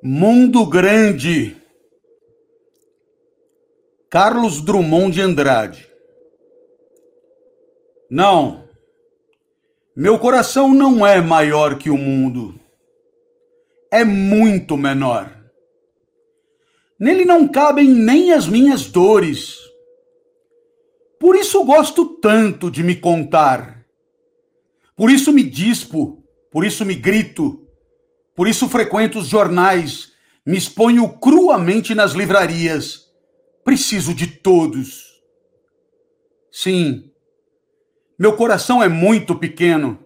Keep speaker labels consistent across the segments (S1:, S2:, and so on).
S1: Mundo Grande. Carlos Drummond de Andrade. Não. Meu coração não é maior que o mundo. É muito menor. Nele não cabem nem as minhas dores. Por isso gosto tanto de me contar. Por isso me dispo, por isso me grito, por isso frequento os jornais, me exponho cruamente nas livrarias. Preciso de todos. Sim, meu coração é muito pequeno.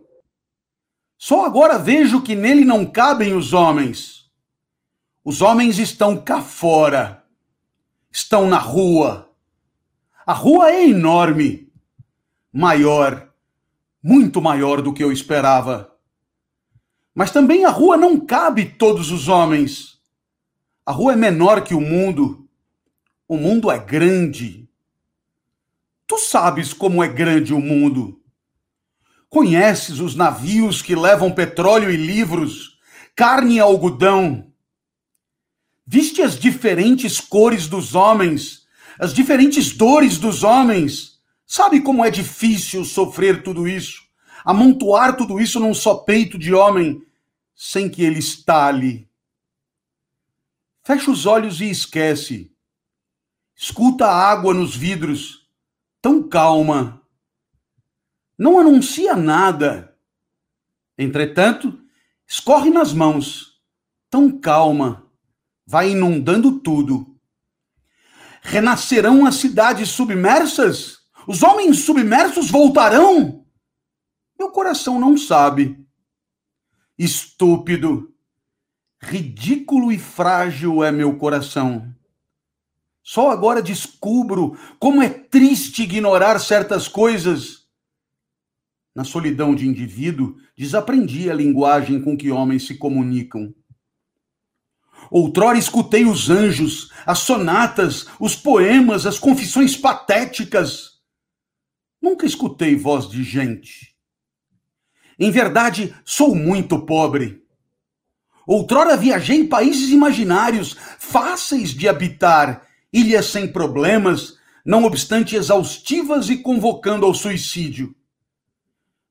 S1: Só agora vejo que nele não cabem os homens. Os homens estão cá fora, estão na rua. A rua é enorme, maior, muito maior do que eu esperava. Mas também a rua não cabe todos os homens. A rua é menor que o mundo. O mundo é grande. Tu sabes como é grande o mundo. Conheces os navios que levam petróleo e livros, carne e algodão. Viste as diferentes cores dos homens, as diferentes dores dos homens. Sabe como é difícil sofrer tudo isso, amontoar tudo isso num só peito de homem, sem que ele estale. Fecha os olhos e esquece. Escuta a água nos vidros tão calma, não anuncia nada. Entretanto, escorre nas mãos, tão calma, vai inundando tudo. Renascerão as cidades submersas? Os homens submersos voltarão? Meu coração não sabe. Estúpido, ridículo e frágil é meu coração. Só agora descubro como é triste ignorar certas coisas. Na solidão de indivíduo, desaprendi a linguagem com que homens se comunicam. Outrora escutei os anjos, as sonatas, os poemas, as confissões patéticas. Nunca escutei voz de gente. Em verdade, sou muito pobre. Outrora viajei em países imaginários, fáceis de habitar ilhas sem problemas, não obstante exaustivas e convocando ao suicídio.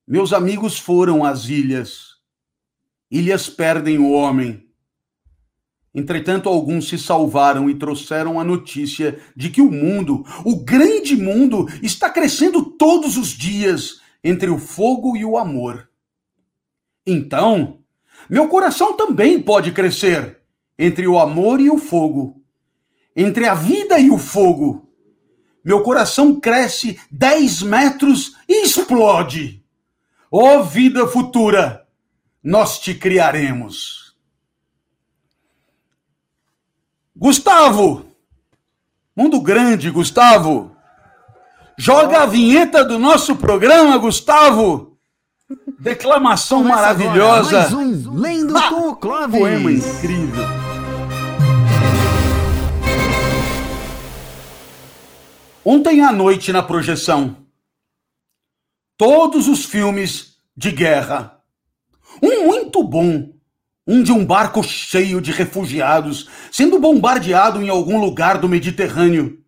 S1: Meus amigos foram às ilhas. Ilhas perdem o homem. Entretanto, alguns se salvaram e trouxeram a notícia de que o mundo, o grande mundo, está crescendo todos os dias entre o fogo e o amor. Então, meu coração também pode crescer entre o amor e o fogo entre a vida e o fogo. Meu coração cresce 10 metros e explode. Ó oh, vida futura, nós te criaremos. Gustavo! Mundo grande, Gustavo! Joga a vinheta do nosso programa, Gustavo! Declamação Começa maravilhosa!
S2: Mais um Lendo com o Clóvis!
S1: Poema incrível! Ontem à noite na projeção, todos os filmes de guerra. Um muito bom, um de um barco cheio de refugiados sendo bombardeado em algum lugar do Mediterrâneo.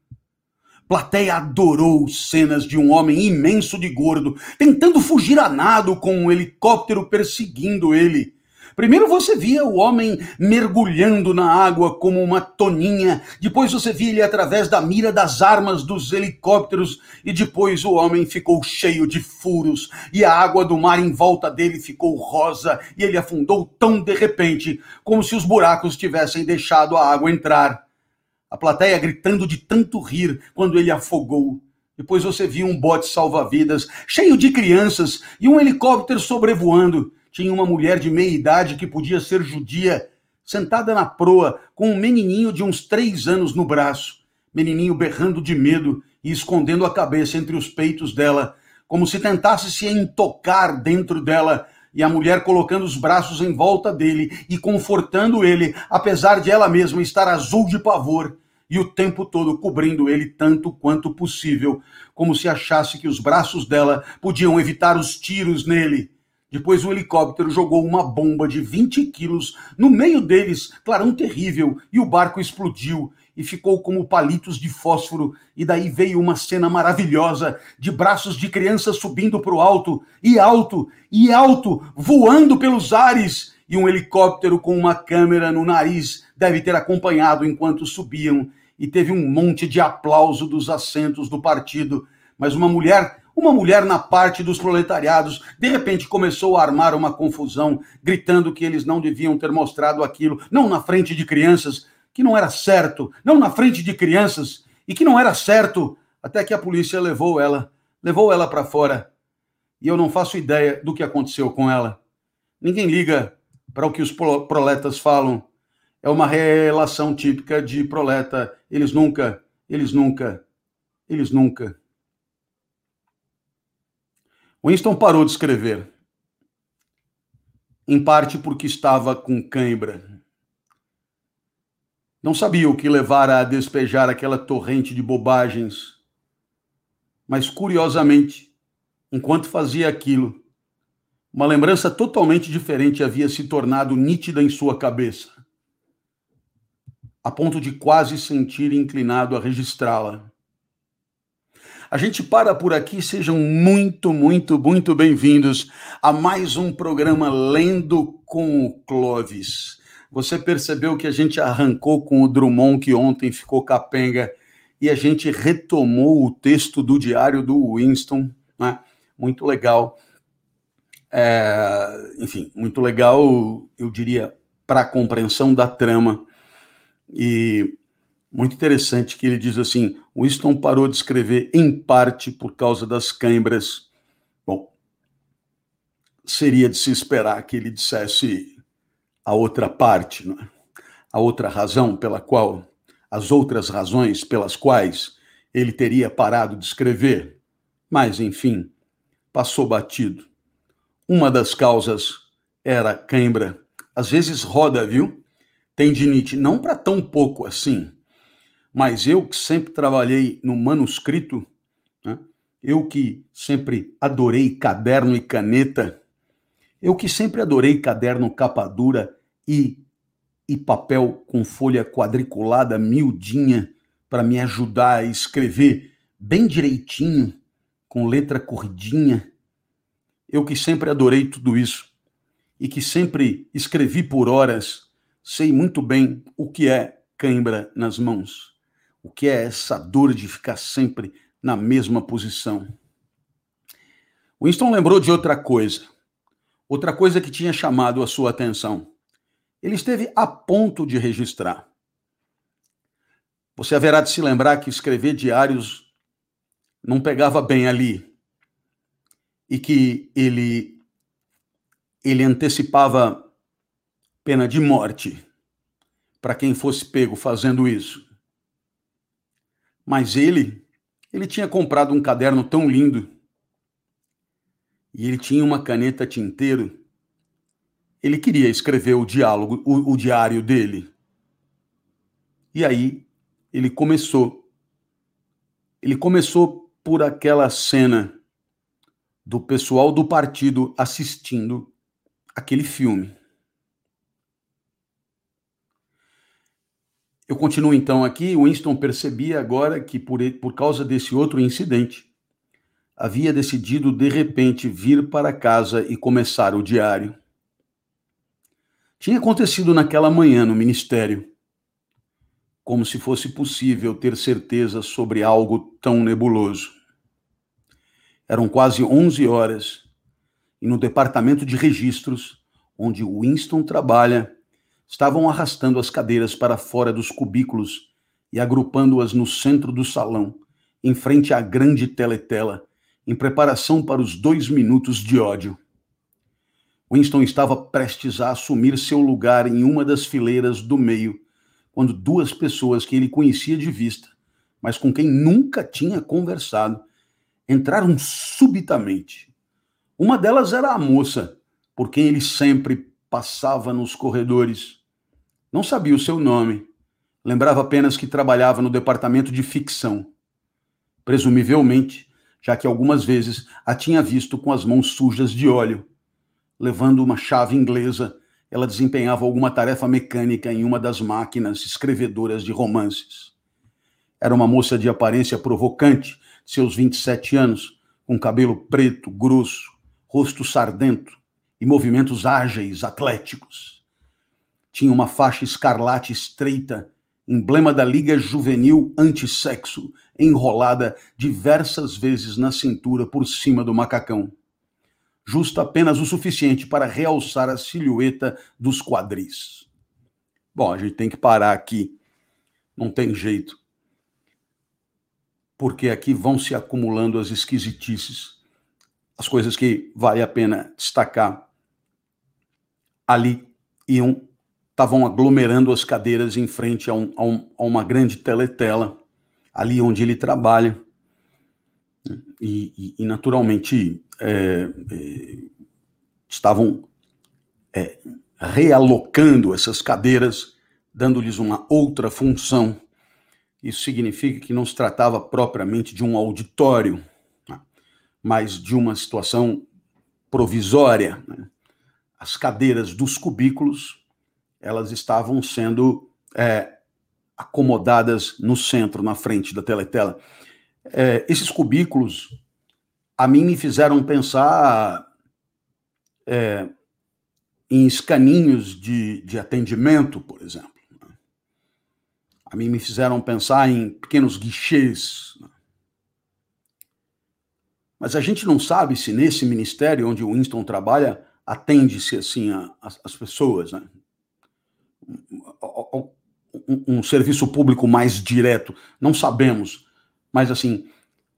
S1: Plateia adorou cenas de um homem imenso de gordo tentando fugir a nado com um helicóptero perseguindo ele Primeiro você via o homem mergulhando na água como uma toninha, depois você via ele através da mira das armas dos helicópteros, e depois o homem ficou cheio de furos, e a água do mar em volta dele ficou rosa, e ele afundou tão de repente, como se os buracos tivessem deixado a água entrar. A plateia gritando de tanto rir quando ele afogou. Depois você via um bote salva-vidas cheio de crianças e um helicóptero sobrevoando tinha uma mulher de meia idade que podia ser judia, sentada na proa, com um menininho de uns três anos no braço. Menininho berrando de medo e escondendo a cabeça entre os peitos dela, como se tentasse se entocar dentro dela, e a mulher colocando os braços em volta dele e confortando ele, apesar de ela mesma estar azul de pavor e o tempo todo cobrindo ele tanto quanto possível, como se achasse que os braços dela podiam evitar os tiros nele. Depois o helicóptero jogou uma bomba de 20 quilos no meio deles, clarão terrível, e o barco explodiu e ficou como palitos de fósforo. E daí veio uma cena maravilhosa de braços de crianças subindo para o alto, e alto, e alto, voando pelos ares. E um helicóptero com uma câmera no nariz deve ter acompanhado enquanto subiam. E teve um monte de aplauso dos assentos do partido. Mas uma mulher uma mulher na parte dos proletariados, de repente começou a armar uma confusão, gritando que eles não deviam ter mostrado aquilo, não na frente de crianças, que não era certo, não na frente de crianças, e que não era certo, até que a polícia levou ela, levou ela para fora. E eu não faço ideia do que aconteceu com ela. Ninguém liga para o que os proletas falam. É uma relação típica de proleta. Eles nunca, eles nunca, eles nunca. Winston parou de escrever, em parte porque estava com cãibra. Não sabia o que levara a despejar aquela torrente de bobagens, mas curiosamente, enquanto fazia aquilo, uma lembrança totalmente diferente havia se tornado nítida em sua cabeça, a ponto de quase sentir inclinado a registrá-la. A gente para por aqui, sejam muito, muito, muito bem-vindos a mais um programa Lendo com o Clovis. Você percebeu que a gente arrancou com o Drummond, que ontem ficou capenga, e a gente retomou o texto do diário do Winston, né? Muito legal. É, enfim, muito legal, eu diria, para a compreensão da trama. E muito interessante que ele diz assim: Winston parou de escrever em parte por causa das câimbras. Bom, seria de se esperar que ele dissesse a outra parte, é? a outra razão pela qual, as outras razões pelas quais ele teria parado de escrever. Mas, enfim, passou batido. Uma das causas era cãibra. Às vezes roda, viu? Tendinite, não para tão pouco assim mas eu que sempre trabalhei no manuscrito, né? eu que sempre adorei caderno e caneta, eu que sempre adorei caderno capa dura e, e papel com folha quadriculada miudinha para me ajudar a escrever bem direitinho, com letra corridinha. Eu que sempre adorei tudo isso e que sempre escrevi por horas, sei muito bem o que é cãibra nas mãos. O que é essa dor de ficar sempre na mesma posição? Winston lembrou de outra coisa. Outra coisa que tinha chamado a sua atenção. Ele esteve a ponto de registrar. Você haverá de se lembrar que escrever diários não pegava bem ali. E que ele ele antecipava pena de morte para quem fosse pego fazendo isso. Mas ele, ele tinha comprado um caderno tão lindo e ele tinha uma caneta tinteiro. Ele queria escrever o diálogo, o, o diário dele. E aí ele começou. Ele começou por aquela cena do pessoal do partido assistindo aquele filme. Eu continuo então aqui. Winston percebia agora que, por, por causa desse outro incidente, havia decidido de repente vir para casa e começar o diário. Tinha acontecido naquela manhã no ministério, como se fosse possível ter certeza sobre algo tão nebuloso. Eram quase 11 horas e no departamento de registros, onde Winston trabalha, estavam arrastando as cadeiras para fora dos cubículos e agrupando-as no centro do salão, em frente à grande teletela, em preparação para os dois minutos de ódio. Winston estava prestes a assumir seu lugar em uma das fileiras do meio, quando duas pessoas que ele conhecia de vista, mas com quem nunca tinha conversado, entraram subitamente. Uma delas era a moça, por quem ele sempre passava nos corredores. Não sabia o seu nome. Lembrava apenas que trabalhava no departamento de ficção. Presumivelmente, já que algumas vezes a tinha visto com as mãos sujas de óleo. levando uma chave inglesa. Ela desempenhava alguma tarefa mecânica em uma das máquinas escrevedoras de romances. Era uma moça de aparência provocante, seus 27 anos, com cabelo preto, grosso, rosto sardento e movimentos ágeis, atléticos. Tinha uma faixa escarlate estreita, emblema da Liga Juvenil Antissexo, enrolada diversas vezes na cintura por cima do macacão. Justo apenas o suficiente para realçar a silhueta dos quadris. Bom, a gente tem que parar aqui. Não tem jeito. Porque aqui vão se acumulando as esquisitices, as coisas que vale a pena destacar. Ali iam estavam aglomerando as cadeiras em frente a, um, a, um, a uma grande teletela ali onde ele trabalha. E, e, e naturalmente, é, é, estavam é, realocando essas cadeiras, dando-lhes uma outra função. Isso significa que não se tratava propriamente de um auditório, né, mas de uma situação provisória. Né. As cadeiras dos cubículos, elas estavam sendo é, acomodadas no centro, na frente da teletela. É, esses cubículos, a mim, me fizeram pensar é, em escaninhos de, de atendimento, por exemplo. A mim me fizeram pensar em pequenos guichês. Mas a gente não sabe se nesse ministério onde o Winston trabalha atende-se assim as pessoas, né? Um, um serviço público mais direto, não sabemos. Mas, assim,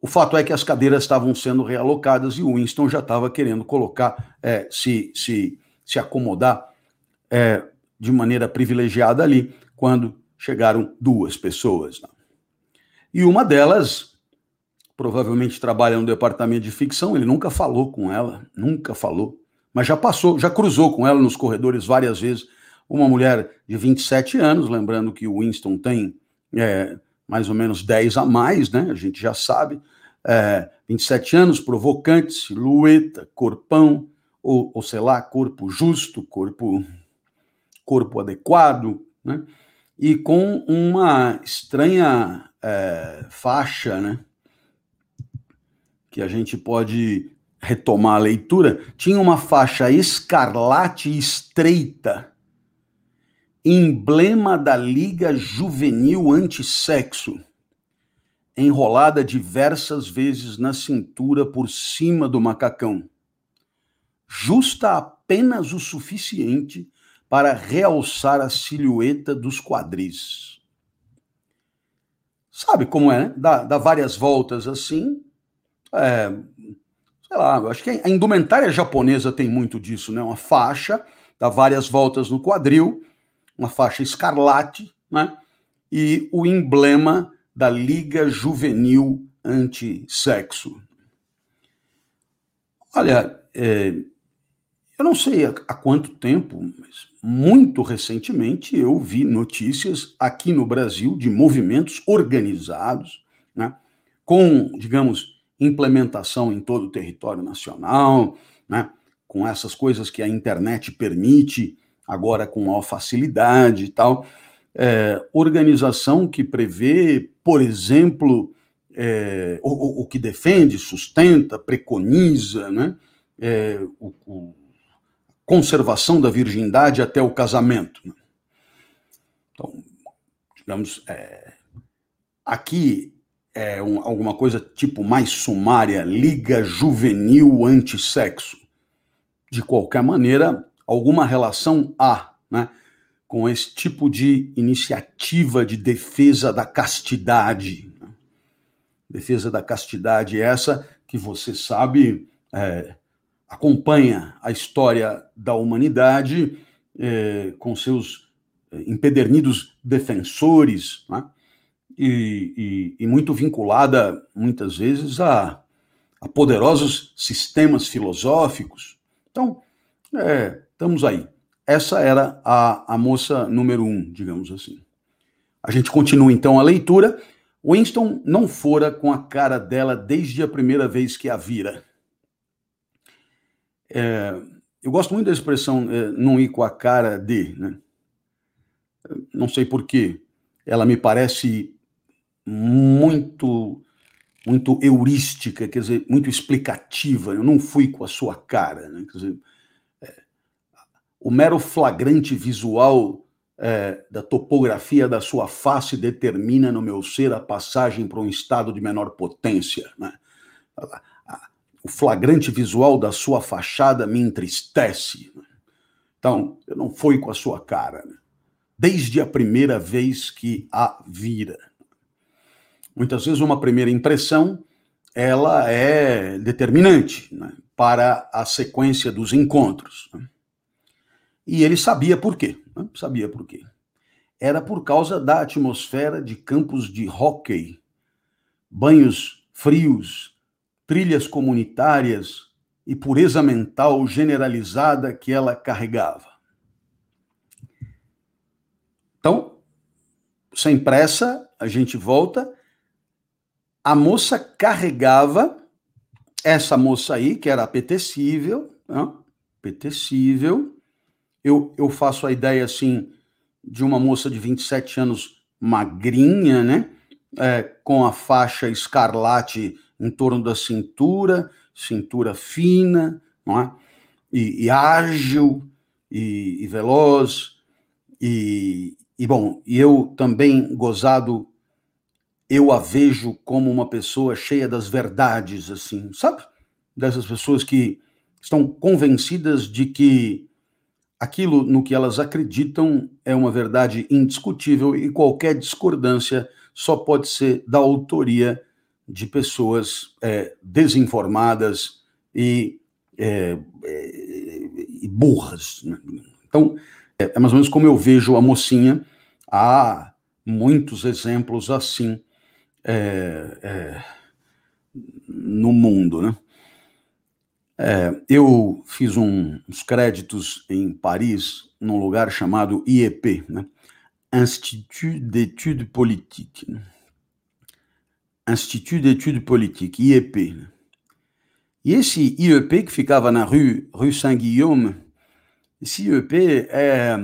S1: o fato é que as cadeiras estavam sendo realocadas e o Winston já estava querendo colocar, é, se, se, se acomodar é, de maneira privilegiada ali, quando chegaram duas pessoas. Né? E uma delas, provavelmente trabalha no departamento de ficção, ele nunca falou com ela, nunca falou, mas já passou, já cruzou com ela nos corredores várias vezes uma mulher de 27 anos, lembrando que o Winston tem é, mais ou menos 10 a mais, né? A gente já sabe. É, 27 anos, provocante, silhueta, corpão, ou, ou sei lá, corpo justo, corpo, corpo adequado, né? E com uma estranha é, faixa, né? Que a gente pode retomar a leitura, tinha uma faixa escarlate estreita emblema da Liga Juvenil Antissexo, enrolada diversas vezes na cintura por cima do macacão, justa apenas o suficiente para realçar a silhueta dos quadris. Sabe como é, né? Dá, dá várias voltas assim. É, sei lá, acho que a indumentária japonesa tem muito disso, né? Uma faixa, dá várias voltas no quadril uma faixa escarlate, né? E o emblema da Liga Juvenil Antissexo. Olha, é, eu não sei há, há quanto tempo, mas muito recentemente eu vi notícias aqui no Brasil de movimentos organizados, né, com, digamos, implementação em todo o território nacional, né, com essas coisas que a internet permite, agora com maior facilidade e tal. É, organização que prevê, por exemplo, é, o, o, que defende, sustenta, preconiza, né, é, o, o, conservação da virgindade até o casamento. Né? Então, digamos, é, aqui é um, alguma coisa tipo mais sumária, Liga Juvenil Antissexo. De qualquer maneira, alguma relação há né, com esse tipo de iniciativa de defesa da castidade. Né? Defesa da castidade essa que você sabe é, acompanha a história da humanidade é, com seus é, empedernidos defensores, né? e, e, e, muito vinculada, muitas vezes, a, a poderosos sistemas filosóficos. Então, é, Estamos aí. Essa era a, a moça número um, digamos assim. A gente continua então a leitura. Winston não fora com a cara dela desde a primeira vez que a vira. É, eu gosto muito da expressão é, não ir com a cara de, né? Não sei porquê. Ela me parece muito muito heurística, quer dizer, muito explicativa. Eu não fui com a sua cara. Né? Quer dizer, o mero flagrante visual é, da topografia da sua face determina no meu ser a passagem para um estado de menor potência. Né? O flagrante visual da sua fachada me entristece. Né? Então, eu não fui com a sua cara. Né? Desde a primeira vez que a vira. Muitas vezes uma primeira impressão ela é determinante né, para a sequência dos encontros. Né? E ele sabia por quê. Né? Sabia por quê. Era por causa da atmosfera de campos de hóquei, banhos frios, trilhas comunitárias e pureza mental generalizada que ela carregava. Então, sem pressa, a gente volta a moça carregava essa moça aí, que era apetecível, né? apetecível. Eu, eu faço a ideia assim de uma moça de 27 anos magrinha, né? É, com a faixa escarlate em torno da cintura, cintura fina, não é? E, e ágil e, e veloz. E, e bom, e eu também gozado eu a vejo como uma pessoa cheia das verdades, assim, sabe? Dessas pessoas que estão convencidas de que aquilo no que elas acreditam é uma verdade indiscutível e qualquer discordância só pode ser da autoria de pessoas é, desinformadas e, é, é, e burras. Né? Então, é, é mais ou menos como eu vejo a mocinha. Há muitos exemplos assim é, é, no mundo, né? Eu fiz um, uns créditos em Paris, num lugar chamado IEP, né? Institut d'études politiques. Né? Institut d'études politiques, IEP. Né? E esse IEP que ficava na rue, rue Saint-Guillaume, esse IEP é,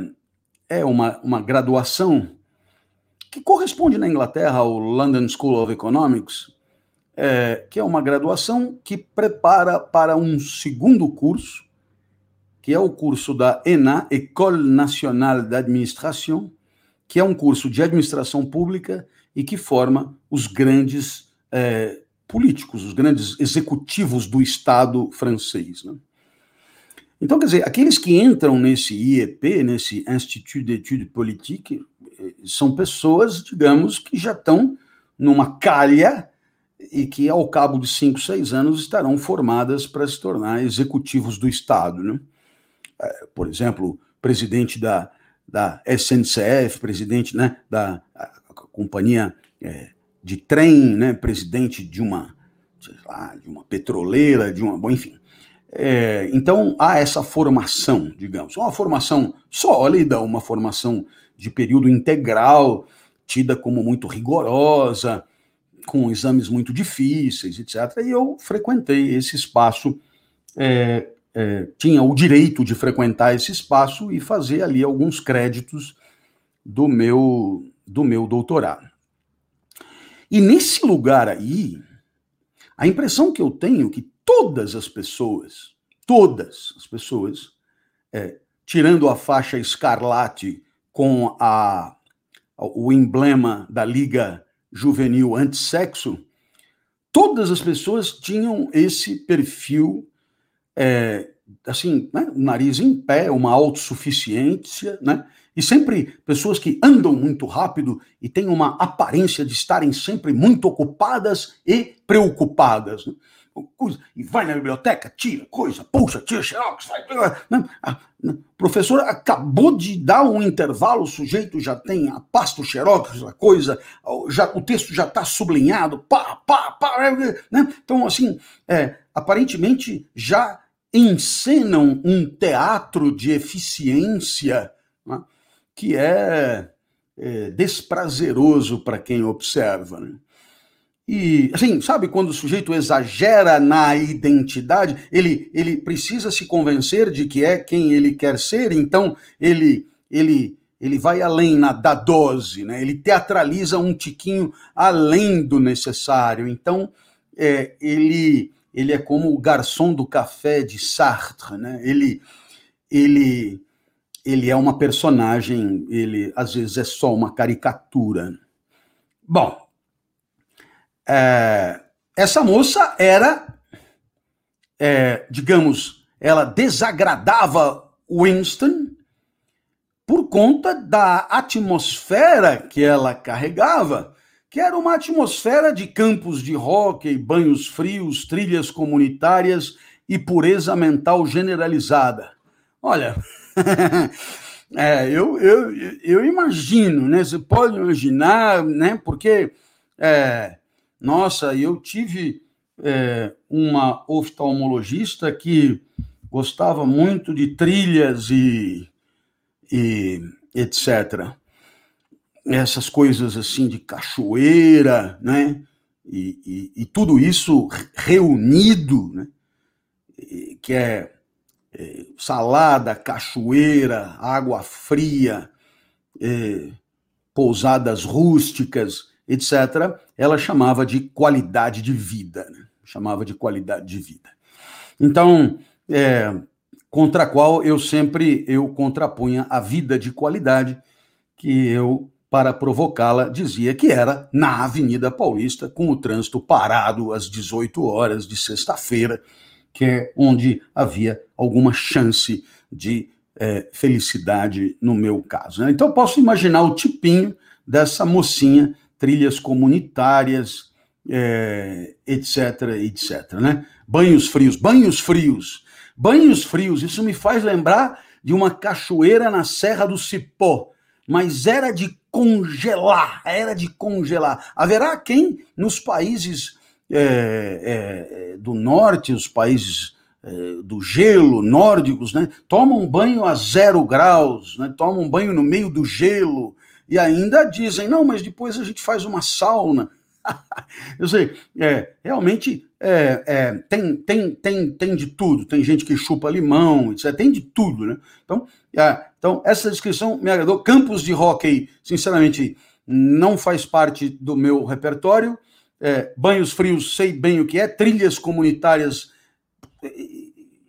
S1: é uma, uma graduação que corresponde na Inglaterra ao London School of Economics, é, que é uma graduação que prepara para um segundo curso, que é o curso da ENA, École Nationale d'Administration, que é um curso de administração pública e que forma os grandes é, políticos, os grandes executivos do Estado francês. Né? Então, quer dizer, aqueles que entram nesse IEP, nesse Institut d'études politiques, são pessoas, digamos, que já estão numa calha e que, ao cabo de cinco, seis anos, estarão formadas para se tornar executivos do Estado. Né? É, por exemplo, presidente da, da SNCF, presidente né, da companhia é, de trem, né, presidente de uma, lá, de uma petroleira, de uma. Bom, enfim. É, então, há essa formação, digamos, uma formação sólida, uma formação de período integral, tida como muito rigorosa, com exames muito difíceis, etc. E eu frequentei esse espaço, é, é, tinha o direito de frequentar esse espaço e fazer ali alguns créditos do meu, do meu doutorado. E nesse lugar aí, a impressão que eu tenho é que todas as pessoas, todas as pessoas, é, tirando a faixa escarlate com a, o emblema da Liga Juvenil Antissexo, todas as pessoas tinham esse perfil, é, assim, né, nariz em pé, uma autossuficiência, né? E sempre pessoas que andam muito rápido e têm uma aparência de estarem sempre muito ocupadas e preocupadas. Né? Coisa, e vai na biblioteca, tira coisa, puxa, tira xerox, vai. Né? O professor acabou de dar um intervalo, o sujeito já tem a pasta, o xerox, a coisa, já, o texto já está sublinhado, pá, pá, pá. Né? Então, assim, é, aparentemente já encenam um teatro de eficiência né? que é, é desprazeroso para quem observa. Né? E, assim, sabe quando o sujeito exagera na identidade, ele, ele precisa se convencer de que é quem ele quer ser, então ele, ele, ele vai além na, da dose, né? ele teatraliza um tiquinho além do necessário. Então, é, ele, ele é como o garçom do café de Sartre, né? ele, ele, ele é uma personagem, ele às vezes é só uma caricatura. Bom, é, essa moça era, é, digamos, ela desagradava Winston por conta da atmosfera que ela carregava, que era uma atmosfera de campos de hóquei, banhos frios, trilhas comunitárias e pureza mental generalizada. Olha, é, eu, eu, eu imagino, né? Você pode imaginar, né? Porque é, nossa, eu tive é, uma oftalmologista que gostava muito de trilhas e, e etc. Essas coisas assim de cachoeira, né? E, e, e tudo isso reunido, né? que é, é, salada, cachoeira, água fria, é, pousadas rústicas etc., ela chamava de qualidade de vida, né? chamava de qualidade de vida. Então, é, contra a qual eu sempre eu contrapunha a vida de qualidade que eu para provocá-la dizia que era na Avenida Paulista com o trânsito parado às 18 horas de sexta-feira, que é onde havia alguma chance de é, felicidade no meu caso. Né? Então posso imaginar o tipinho dessa mocinha trilhas comunitárias, é, etc, etc, né? Banhos frios, banhos frios, banhos frios, isso me faz lembrar de uma cachoeira na Serra do Cipó, mas era de congelar, era de congelar. Haverá quem nos países é, é, do norte, os países é, do gelo, nórdicos, né, tomam banho a zero graus, né, tomam banho no meio do gelo, e ainda dizem, não, mas depois a gente faz uma sauna. Eu sei, é, realmente é, é, tem, tem, tem, tem de tudo. Tem gente que chupa limão, etc. Tem de tudo, né? Então, é, então essa descrição me agradou. Campos de hockey, sinceramente, não faz parte do meu repertório. É, banhos frios, sei bem o que é. Trilhas comunitárias,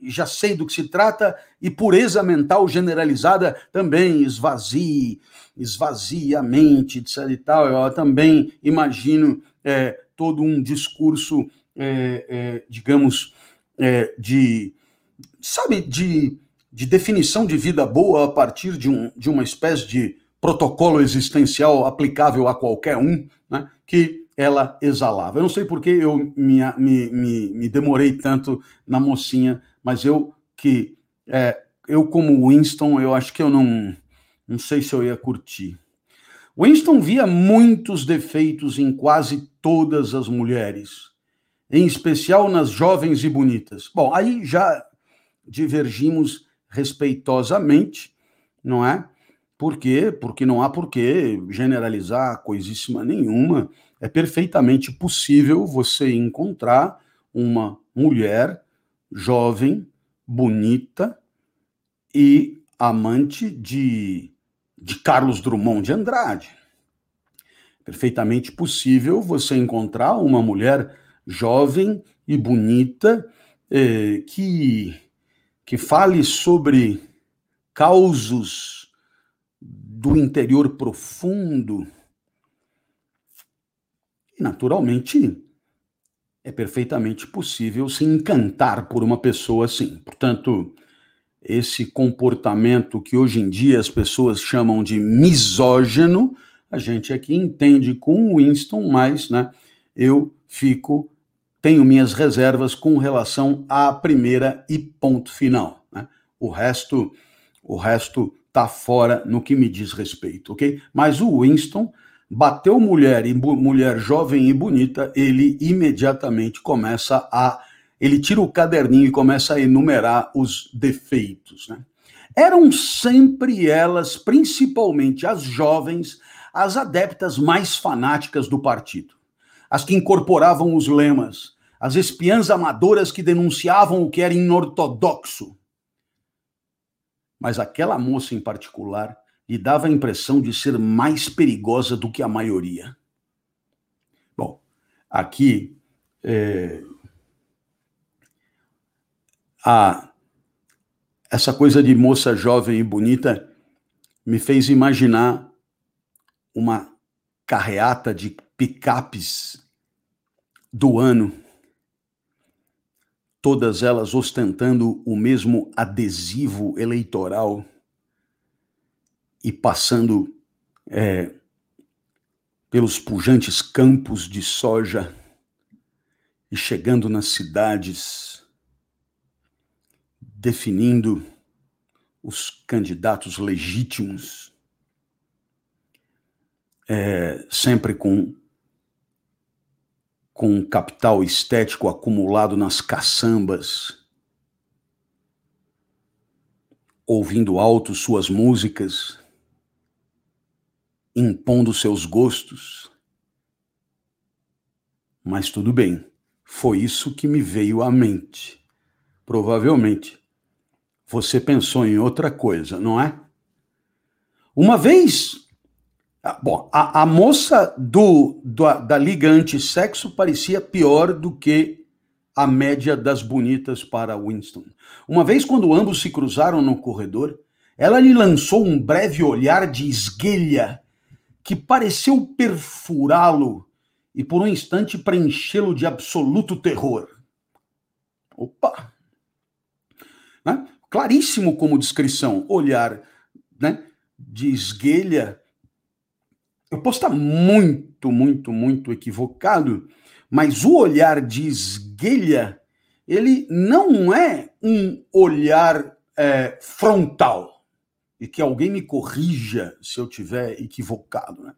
S1: já sei do que se trata. E pureza mental generalizada também esvazie esvazia a mente, etc. e tal. Eu também imagino é, todo um discurso, é, é, digamos, é, de, sabe, de, de definição de vida boa a partir de, um, de uma espécie de protocolo existencial aplicável a qualquer um, né, que ela exalava. Eu não sei porque eu me, me, me, me demorei tanto na mocinha, mas eu que é, eu como Winston, eu acho que eu não não sei se eu ia curtir. Winston via muitos defeitos em quase todas as mulheres, em especial nas jovens e bonitas. Bom, aí já divergimos respeitosamente, não é? Por quê? Porque não há por que generalizar coisíssima nenhuma. É perfeitamente possível você encontrar uma mulher jovem, bonita e amante de de Carlos Drummond de Andrade. Perfeitamente possível você encontrar uma mulher jovem e bonita eh, que, que fale sobre causos do interior profundo. E, naturalmente, é perfeitamente possível se encantar por uma pessoa assim. Portanto, esse comportamento que hoje em dia as pessoas chamam de misógino, a gente aqui entende com Winston, mas né, eu fico, tenho minhas reservas com relação à primeira e ponto final. Né? O resto, o resto tá fora no que me diz respeito, ok? Mas o Winston bateu mulher e mulher jovem e bonita, ele imediatamente começa a ele tira o caderninho e começa a enumerar os defeitos. Né? Eram sempre elas, principalmente as jovens, as adeptas mais fanáticas do partido. as que incorporavam os lemas, as espiãs amadoras que denunciavam o que era inortodoxo. Mas aquela moça em particular lhe dava a impressão de ser mais perigosa do que a maioria. Bom, aqui é, a, essa coisa de moça jovem e bonita me fez imaginar uma carreata de picapes do ano, todas elas ostentando o mesmo adesivo eleitoral e passando é, pelos pujantes campos de soja e chegando nas cidades, definindo os candidatos legítimos, é, sempre com com capital estético acumulado nas caçambas, ouvindo alto suas músicas, impondo seus gostos. Mas tudo bem, foi isso que me veio à mente. Provavelmente você pensou em outra coisa, não é? Uma vez, ah, bom, a, a moça do, do, da liga anti-sexo parecia pior do que a média das bonitas para Winston. Uma vez, quando ambos se cruzaram no corredor, ela lhe lançou um breve olhar de esguelha que pareceu perfurá-lo e por um instante preenchê-lo de absoluto terror. Opa! Né? Claríssimo como descrição, olhar né, de esguelha. Eu posso estar muito, muito, muito equivocado, mas o olhar de esguelha, ele não é um olhar é, frontal e que alguém me corrija se eu tiver equivocado. Né?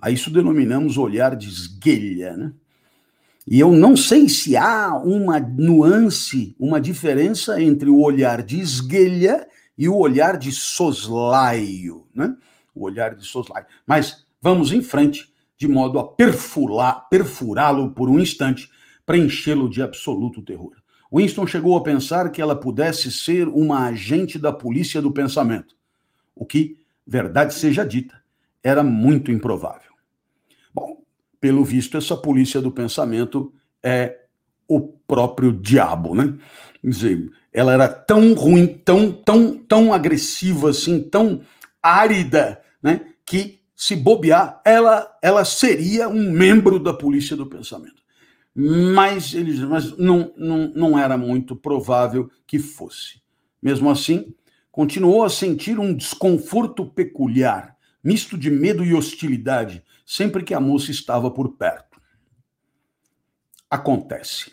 S1: A isso denominamos olhar de esguelha. Né? E eu não sei se há uma nuance, uma diferença entre o olhar de esguelha e o olhar de soslaio. Né? O olhar de soslaio. Mas vamos em frente, de modo a perfurá-lo por um instante, para enchê-lo de absoluto terror. Winston chegou a pensar que ela pudesse ser uma agente da polícia do pensamento o que, verdade seja dita, era muito improvável. Pelo visto, essa polícia do pensamento é o próprio diabo, né? Quer dizer, ela era tão ruim, tão, tão, tão agressiva, assim, tão árida, né? Que se bobear, ela, ela seria um membro da polícia do pensamento. Mas, eles, mas não, não, não era muito provável que fosse. Mesmo assim, continuou a sentir um desconforto peculiar, misto de medo e hostilidade, sempre que a moça estava por perto. Acontece.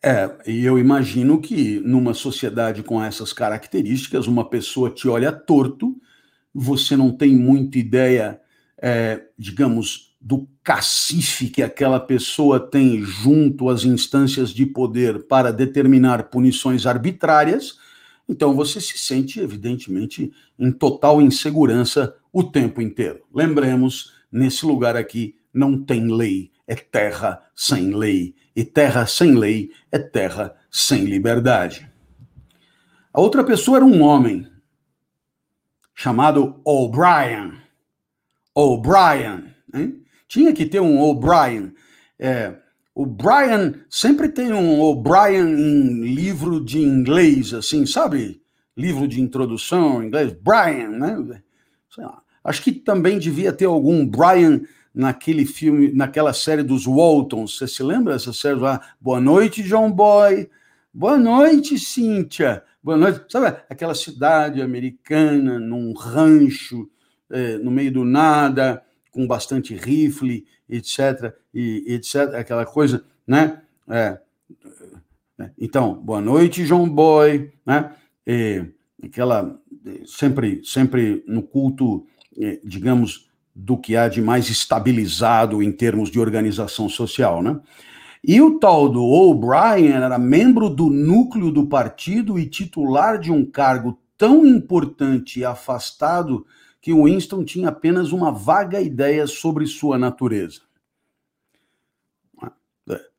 S1: É, e eu imagino que numa sociedade com essas características, uma pessoa te olha torto, você não tem muita ideia, é, digamos, do cacife que aquela pessoa tem junto às instâncias de poder para determinar punições arbitrárias, então você se sente, evidentemente, em total insegurança o tempo inteiro. Lembremos, nesse lugar aqui não tem lei, é terra sem lei. E terra sem lei é terra sem liberdade. A outra pessoa era um homem chamado O'Brien. O'Brien. Tinha que ter um O'Brien. É, o Brian sempre tem um O'Brien em livro de inglês, assim, sabe? Livro de introdução em inglês, Brian, né? Acho que também devia ter algum Brian naquele filme, naquela série dos Waltons. Você se lembra dessa série lá? Boa noite, John Boy. Boa noite, Cíntia. Boa noite. Sabe aquela cidade americana, num rancho, é, no meio do nada, com bastante rifle, etc, e etc, aquela coisa, né? É, é, então, boa noite, João Boy, né? E, aquela sempre, sempre no culto, é, digamos, do que há de mais estabilizado em termos de organização social, né? E o tal do O'Brien era membro do núcleo do partido e titular de um cargo tão importante e afastado que Winston tinha apenas uma vaga ideia sobre sua natureza.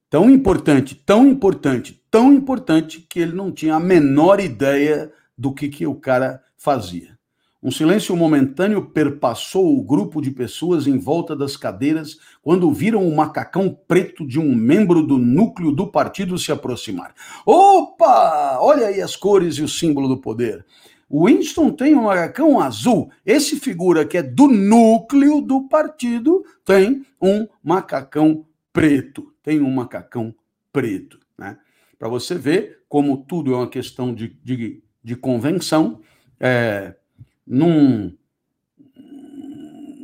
S1: Tão importante, tão importante, tão importante que ele não tinha a menor ideia do que, que o cara fazia. Um silêncio momentâneo perpassou o grupo de pessoas em volta das cadeiras quando viram o macacão preto de um membro do núcleo do partido se aproximar. Opa! Olha aí as cores e o símbolo do poder. O Winston tem um macacão azul. Esse figura que é do núcleo do partido tem um macacão preto. Tem um macacão preto. Né? Para você ver como tudo é uma questão de, de, de convenção. É, num,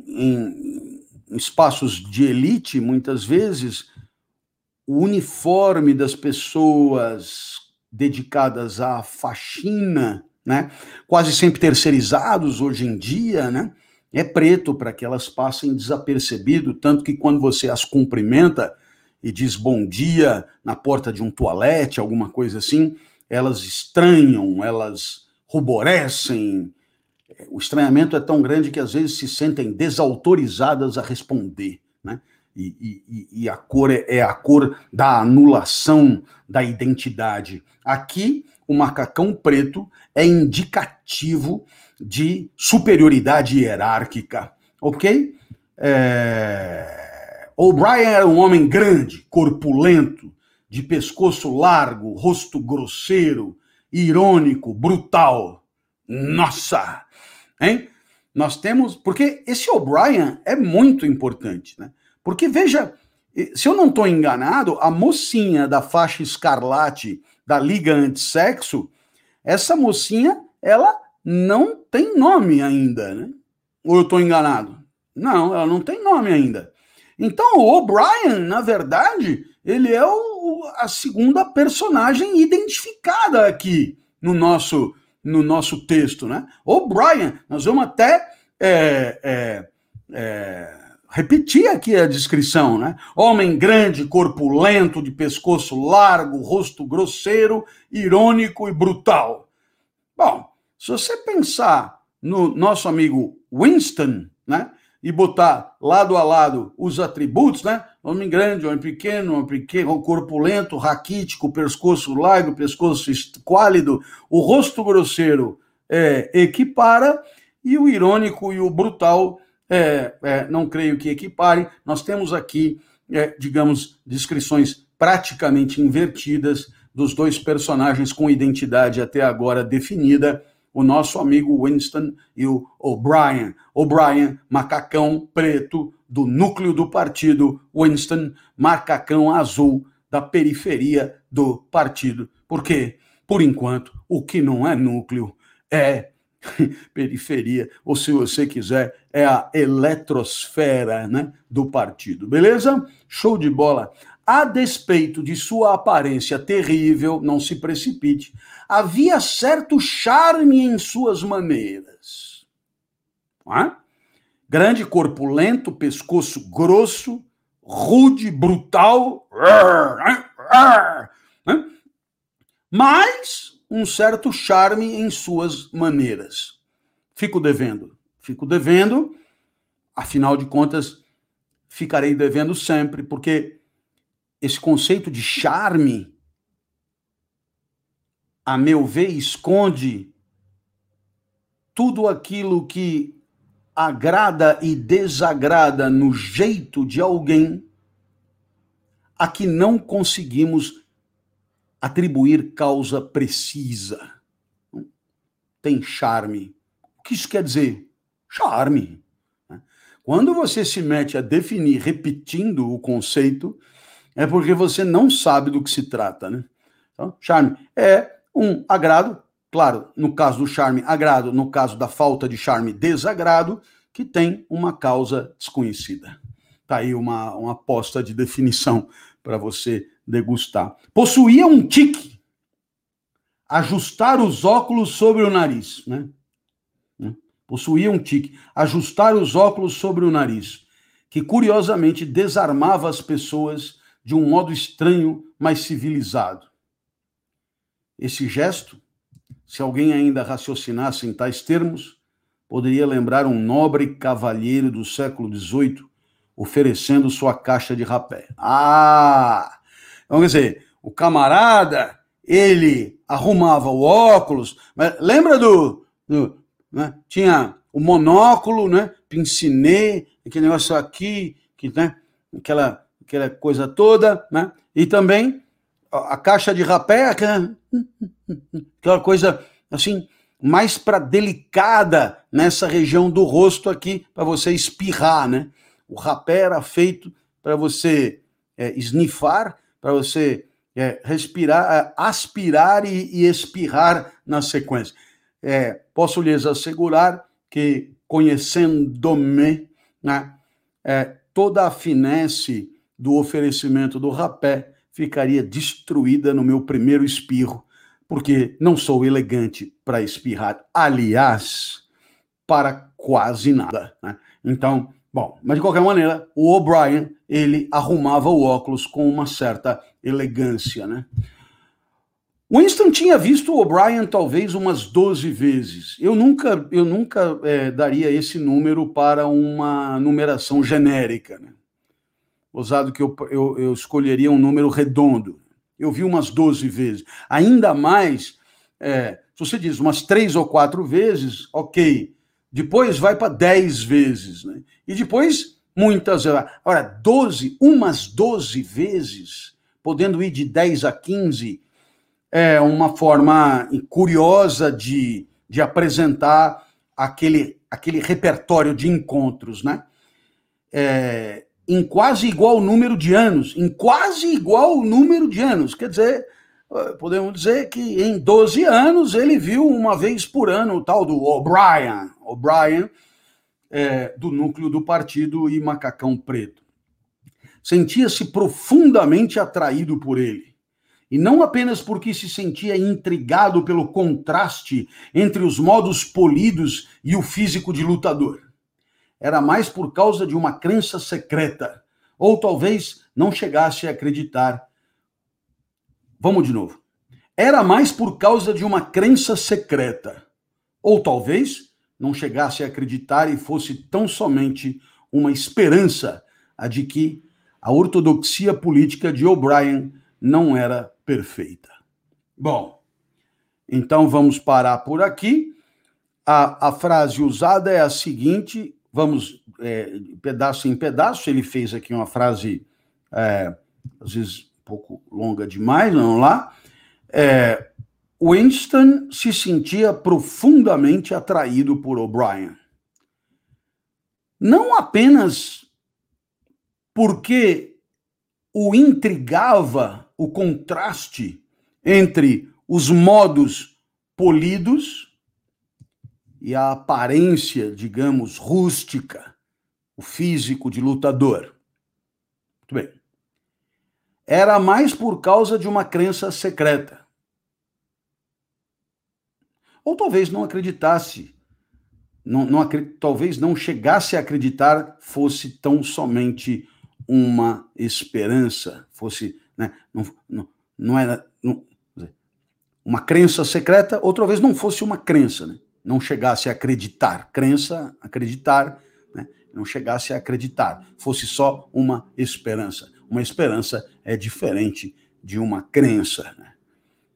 S1: em, espaços de elite, muitas vezes, o uniforme das pessoas dedicadas à faxina, né, quase sempre terceirizados hoje em dia, né, é preto para que elas passem desapercebido, tanto que quando você as cumprimenta e diz bom dia na porta de um toalete, alguma coisa assim, elas estranham, elas ruborecem, o estranhamento é tão grande que às vezes se sentem desautorizadas a responder, né? E, e, e a cor é, é a cor da anulação da identidade. Aqui, o macacão preto é indicativo de superioridade hierárquica, ok? É... O'Brien era um homem grande, corpulento, de pescoço largo, rosto grosseiro, irônico, brutal. Nossa! Hein? Nós temos. Porque esse O'Brien é muito importante, né? Porque, veja, se eu não estou enganado, a mocinha da faixa escarlate da Liga Antissexo, essa mocinha, ela não tem nome ainda, né? Ou eu estou enganado? Não, ela não tem nome ainda. Então, o O'Brien, na verdade, ele é o, a segunda personagem identificada aqui no nosso no nosso texto, né? O'Brien, nós vamos até é, é, é, repetir aqui a descrição, né? Homem grande, corpulento, de pescoço largo, rosto grosseiro, irônico e brutal. Bom, se você pensar no nosso amigo Winston, né? E botar lado a lado os atributos, né? Homem grande, homem pequeno, homem pequeno, corpulento, raquítico, pescoço largo, pescoço esquálido, o rosto grosseiro é, equipara, e o irônico e o brutal, é, é, não creio que equipare. Nós temos aqui, é, digamos, descrições praticamente invertidas dos dois personagens com identidade até agora definida, o nosso amigo Winston e o O'Brien. O'Brien, macacão preto, do núcleo do partido, Winston, macacão azul da periferia do partido. Porque, por enquanto, o que não é núcleo é periferia, ou se você quiser, é a eletrosfera né, do partido. Beleza? Show de bola. A despeito de sua aparência terrível, não se precipite, havia certo charme em suas maneiras. Não é? Grande, corpulento, pescoço grosso, rude, brutal, né? mas um certo charme em suas maneiras. Fico devendo, fico devendo, afinal de contas, ficarei devendo sempre, porque esse conceito de charme, a meu ver, esconde tudo aquilo que agrada e desagrada no jeito de alguém a que não conseguimos atribuir causa precisa. Tem charme. O que isso quer dizer? Charme. Quando você se mete a definir repetindo o conceito, é porque você não sabe do que se trata, né? Então, charme é um agrado Claro, no caso do charme, agrado, no caso da falta de charme, desagrado, que tem uma causa desconhecida. Tá aí uma, uma aposta de definição para você degustar. Possuía um tique, ajustar os óculos sobre o nariz, né? né? Possuía um tique, ajustar os óculos sobre o nariz, que curiosamente desarmava as pessoas de um modo estranho, mas civilizado. Esse gesto se alguém ainda raciocinasse em tais termos, poderia lembrar um nobre cavalheiro do século XVIII oferecendo sua caixa de rapé. Ah! Então, quer dizer, o camarada, ele arrumava o óculos, mas lembra do, do né? tinha o monóculo, né? Pincinê, aquele negócio aqui, que, né? aquela, aquela coisa toda, né? E também a, caixa de rapé, aquela, aquela coisa assim, mais para delicada nessa região do rosto aqui, para você espirrar, né? O rapé era feito para você é, esnifar, para você é, respirar, é, aspirar e, e, espirrar na sequência. É, posso lhes assegurar que, conhecendo-me, né, é, toda a finesse do oferecimento do rapé ficaria destruída no meu primeiro espirro, porque não sou elegante para espirrar. Aliás, para quase nada. Né? Então, bom, mas de qualquer maneira, o O'Brien ele arrumava o óculos com uma certa elegância, né? Winston tinha visto o O'Brien talvez umas 12 vezes. Eu nunca, eu nunca é, daria esse número para uma numeração genérica. Né? Ousado que eu, eu, eu escolheria um número redondo. Eu vi umas 12 vezes. Ainda mais, é, se você diz umas três ou quatro vezes, ok. Depois vai para 10 vezes. Né? E depois, muitas vezes. Agora, 12, umas 12 vezes, podendo ir de 10 a 15 é uma forma curiosa de, de apresentar aquele, aquele repertório de encontros, né? É, em quase igual número de anos, em quase igual número de anos. Quer dizer, eh, podemos dizer que em 12 anos ele viu uma vez por ano o tal do O'Brien, O'Brien, é, do núcleo do partido e Macacão Preto. Sentia-se profundamente atraído por ele e não apenas porque se sentia intrigado pelo contraste entre os modos polidos e o físico de lutador. Era mais por causa de uma crença secreta, ou talvez não chegasse a acreditar. Vamos de novo. Era mais por causa de uma crença secreta, ou talvez não chegasse a acreditar e fosse tão somente uma esperança a de que a ortodoxia política de O'Brien não era perfeita. Bom, então vamos parar por aqui. A, a frase usada é a seguinte: vamos é, pedaço em pedaço. Ele fez aqui uma frase, é, às vezes um pouco longa demais, vamos lá. É, Winston se sentia profundamente atraído por O'Brien. Não apenas porque o intrigava o contraste entre os modos polidos e a aparência, digamos, rústica, o físico de lutador. Muito bem. Era mais por causa de uma crença secreta. Ou talvez não acreditasse, não, não, talvez não chegasse a acreditar fosse tão somente uma esperança, fosse, né, não, não, não era não, uma crença secreta, outra vez não fosse uma crença, né, não chegasse a acreditar, crença, acreditar, né, não chegasse a acreditar, fosse só uma esperança. Uma esperança é diferente de uma crença. Né?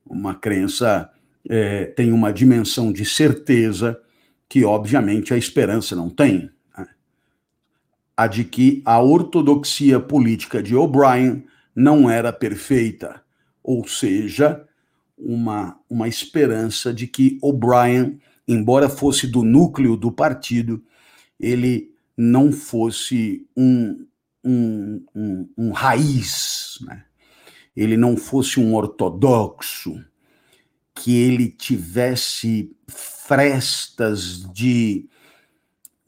S1: Uma crença é, tem uma dimensão de certeza que, obviamente, a esperança não tem a de que a ortodoxia política de O'Brien não era perfeita, ou seja, uma, uma esperança de que O'Brien, embora fosse do núcleo do partido, ele não fosse um, um, um, um raiz, né? ele não fosse um ortodoxo, que ele tivesse frestas de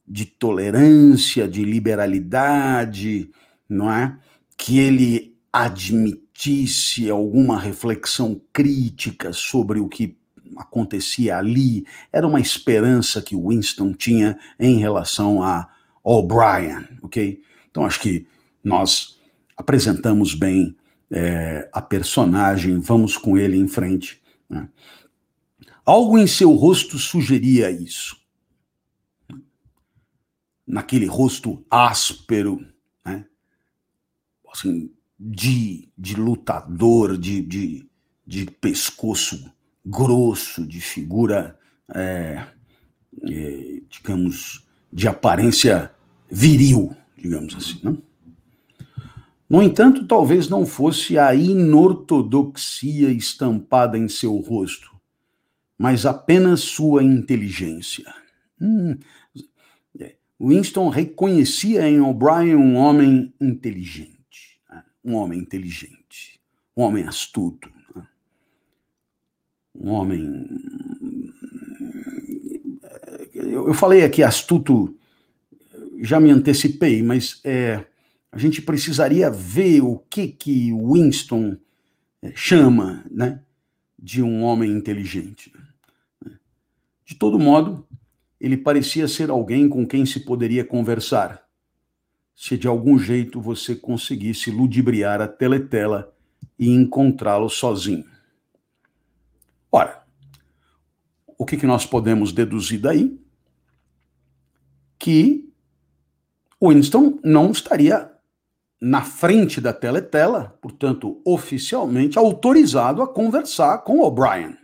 S1: de tolerância, de liberalidade, não é? Que ele admitisse alguma reflexão crítica sobre o que acontecia ali. Era uma esperança que Winston tinha em relação a O'Brien, ok? Então acho que nós apresentamos bem é, a personagem, vamos com ele em frente. Né? Algo em seu rosto sugeria isso naquele rosto áspero, né? assim, de, de lutador, de, de, de pescoço grosso, de figura, é, é, digamos, de aparência viril, digamos assim. Não? No entanto, talvez não fosse a inortodoxia estampada em seu rosto, mas apenas sua inteligência. Hum, é, Winston reconhecia em O'Brien um homem inteligente, né? um homem inteligente, um homem astuto, né? Um homem. Eu falei aqui astuto, já me antecipei, mas é, a gente precisaria ver o que que Winston é, chama, né, de um homem inteligente. De todo modo, ele parecia ser alguém com quem se poderia conversar, se de algum jeito você conseguisse ludibriar a teletela e encontrá-lo sozinho. Ora, o que, que nós podemos deduzir daí? Que Winston não estaria na frente da teletela, portanto, oficialmente autorizado a conversar com O'Brien.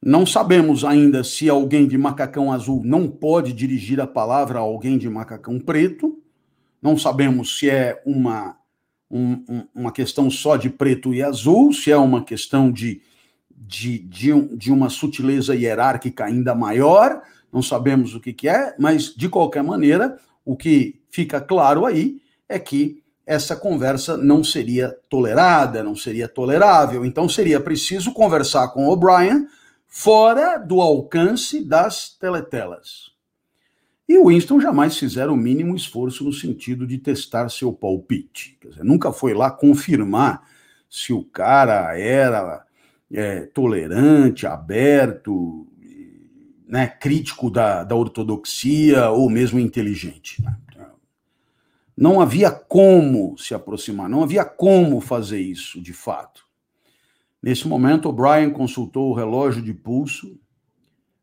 S1: Não sabemos ainda se alguém de macacão azul não pode dirigir a palavra a alguém de macacão preto. Não sabemos se é uma, um, uma questão só de preto e azul, se é uma questão de, de, de, de uma sutileza hierárquica ainda maior. Não sabemos o que, que é, mas, de qualquer maneira, o que fica claro aí é que essa conversa não seria tolerada, não seria tolerável. Então seria preciso conversar com O'Brien fora do alcance das teletelas. E Winston jamais fizeram o mínimo esforço no sentido de testar seu palpite. Dizer, nunca foi lá confirmar se o cara era é, tolerante, aberto, né, crítico da, da ortodoxia ou mesmo inteligente. Né? Não havia como se aproximar, não havia como fazer isso de fato. Nesse momento, O'Brien consultou o relógio de pulso,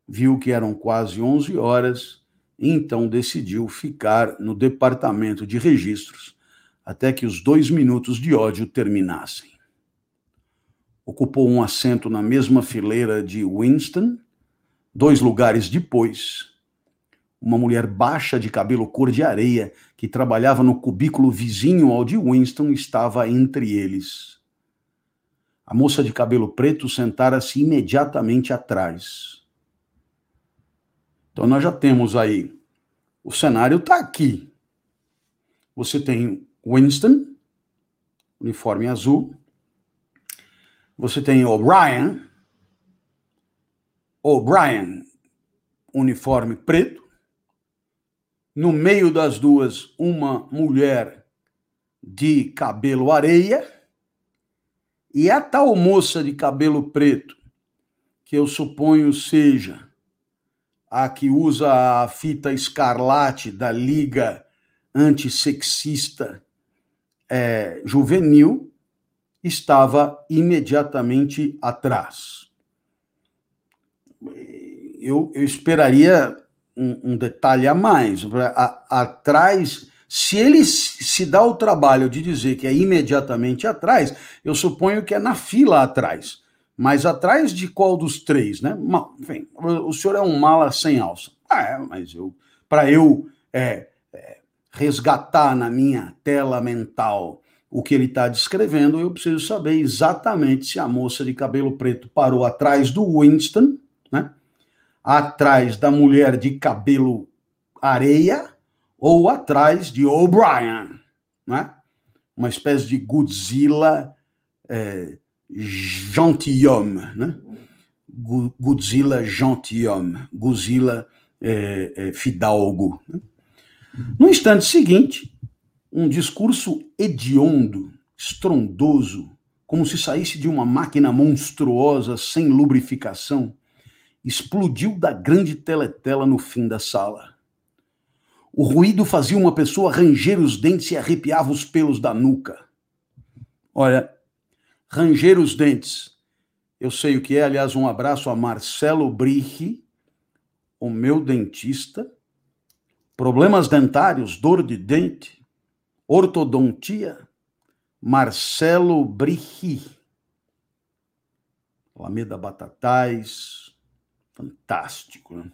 S1: viu que eram quase 11 horas então decidiu ficar no departamento de registros até que os dois minutos de ódio terminassem. Ocupou um assento na mesma fileira de Winston, dois lugares depois, uma mulher baixa de cabelo cor de areia, que trabalhava no cubículo vizinho ao de Winston, estava entre eles. A moça de cabelo preto sentara-se imediatamente atrás. Então nós já temos aí o cenário está aqui. Você tem Winston, uniforme azul. Você tem O'Brien, O'Brien, uniforme preto no meio das duas, uma mulher de cabelo areia, e a tal moça de cabelo preto, que eu suponho seja a que usa a fita escarlate da Liga Antissexista é, Juvenil, estava imediatamente atrás. Eu, eu esperaria um, um detalhe a mais. A, atrás, se ele se dá o trabalho de dizer que é imediatamente atrás, eu suponho que é na fila atrás. Mas atrás de qual dos três, né? Enfim, o senhor é um mala sem alça. Ah, é, mas eu, para eu é, é, resgatar na minha tela mental o que ele está descrevendo, eu preciso saber exatamente se a moça de cabelo preto parou atrás do Winston, né? atrás da mulher de cabelo areia ou atrás de O'Brien, né? Uma espécie de Godzilla é, gentilhomme, né? Godzilla gentilhomme, Godzilla é, é, fidalgo. Né? No instante seguinte, um discurso hediondo, estrondoso, como se saísse de uma máquina monstruosa sem lubrificação, explodiu da grande teletela no fim da sala. O ruído fazia uma pessoa ranger os dentes e arrepiava os pelos da nuca. Olha, ranger os dentes. Eu sei o que é, aliás, um abraço a Marcelo Brich, o meu dentista. Problemas dentários, dor de dente. Ortodontia, Marcelo Brichi. Alameda Batatais, fantástico, né?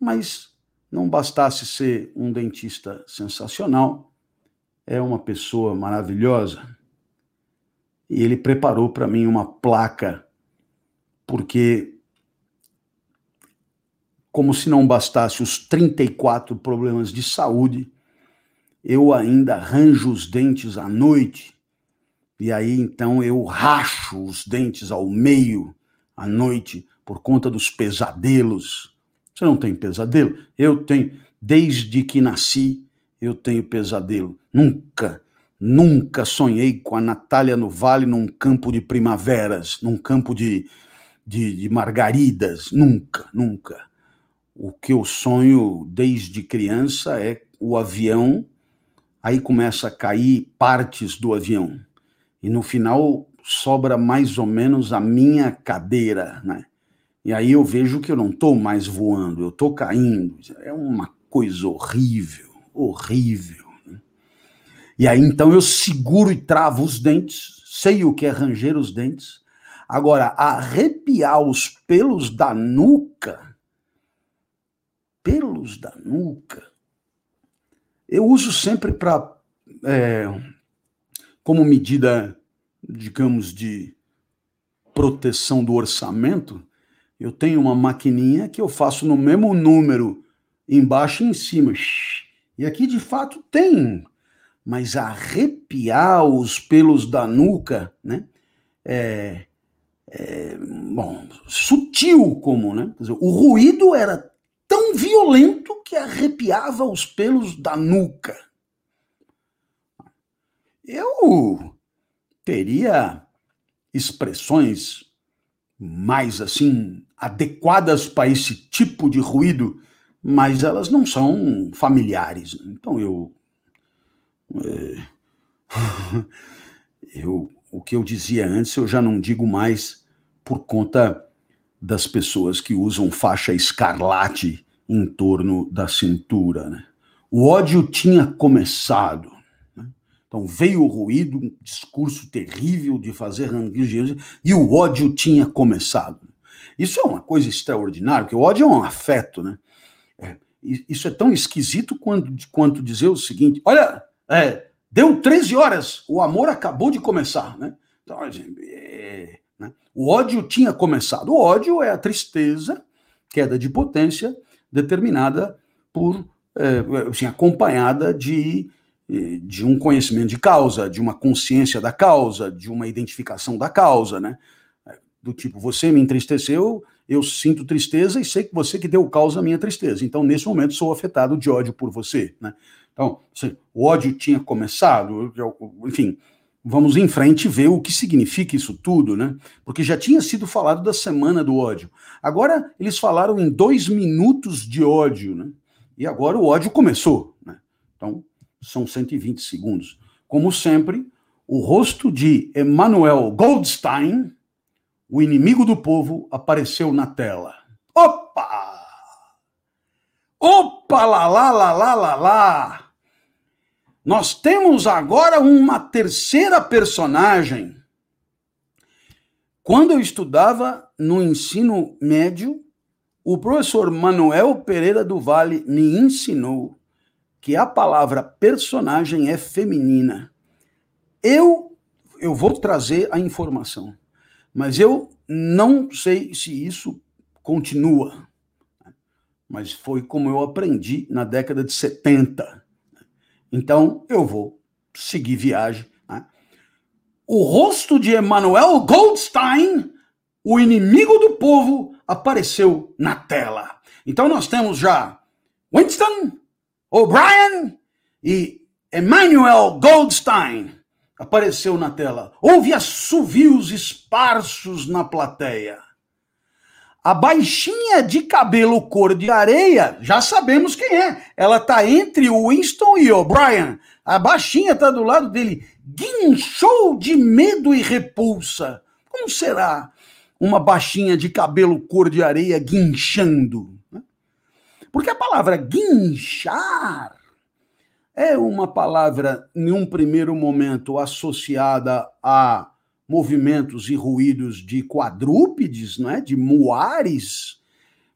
S1: Mas não bastasse ser um dentista sensacional, é uma pessoa maravilhosa. E ele preparou para mim uma placa, porque, como se não bastasse os 34 problemas de saúde, eu ainda arranjo os dentes à noite, e aí então eu racho os dentes ao meio à noite por conta dos pesadelos. Você não tem pesadelo? Eu tenho. Desde que nasci, eu tenho pesadelo. Nunca, nunca sonhei com a Natália no Vale num campo de primaveras, num campo de, de, de margaridas. Nunca, nunca. O que eu sonho desde criança é o avião, aí começa a cair partes do avião. E no final sobra mais ou menos a minha cadeira, né? E aí eu vejo que eu não estou mais voando, eu estou caindo. É uma coisa horrível, horrível. E aí então eu seguro e travo os dentes, sei o que é ranger os dentes. Agora, arrepiar os pelos da nuca, pelos da nuca, eu uso sempre para, é, como medida, digamos, de proteção do orçamento, eu tenho uma maquininha que eu faço no mesmo número, embaixo e em cima. E aqui de fato tem, mas arrepiar os pelos da nuca, né? É, é, bom, sutil como, né? Dizer, o ruído era tão violento que arrepiava os pelos da nuca. Eu teria expressões mais assim adequadas para esse tipo de ruído, mas elas não são familiares. Então eu eu o que eu dizia antes eu já não digo mais por conta das pessoas que usam faixa escarlate em torno da cintura. Né? O ódio tinha começado. Então veio o ruído, um discurso terrível de fazer ranguejo, e o ódio tinha começado. Isso é uma coisa extraordinária, porque o ódio é um afeto, né? É, isso é tão esquisito quanto, quanto dizer o seguinte: olha, é, deu 13 horas, o amor acabou de começar, né? Então, é, né? O ódio tinha começado. O ódio é a tristeza, queda de potência, determinada por, é, assim, acompanhada de de um conhecimento de causa, de uma consciência da causa, de uma identificação da causa, né? Do tipo, você me entristeceu, eu sinto tristeza e sei que você que deu causa à minha tristeza. Então, nesse momento, sou afetado de ódio por você, né? Então, o ódio tinha começado, enfim, vamos em frente ver o que significa isso tudo, né? Porque já tinha sido falado da semana do ódio. Agora, eles falaram em dois minutos de ódio, né? E agora o ódio começou, né? Então, são 120 segundos. Como sempre, o rosto de Emmanuel Goldstein, o inimigo do povo, apareceu na tela. Opa! Opa, lá, lá, lá, lá, lá, lá! Nós temos agora uma terceira personagem. Quando eu estudava no ensino médio, o professor Manuel Pereira do Vale me ensinou que a palavra personagem é feminina. Eu eu vou trazer a informação, mas eu não sei se isso continua. Mas foi como eu aprendi na década de 70. Então eu vou seguir viagem. Né? O rosto de Emanuel Goldstein, o inimigo do povo, apareceu na tela. Então nós temos já Winston O'Brien e Emmanuel Goldstein apareceu na tela. Houve assovios esparsos na plateia. A baixinha de cabelo cor de areia, já sabemos quem é. Ela está entre Winston e O'Brien. A baixinha está do lado dele. Guinchou de medo e repulsa. Como será uma baixinha de cabelo cor de areia guinchando? Porque a palavra guinchar é uma palavra, em um primeiro momento, associada a movimentos e ruídos de quadrúpedes, não é? de muares,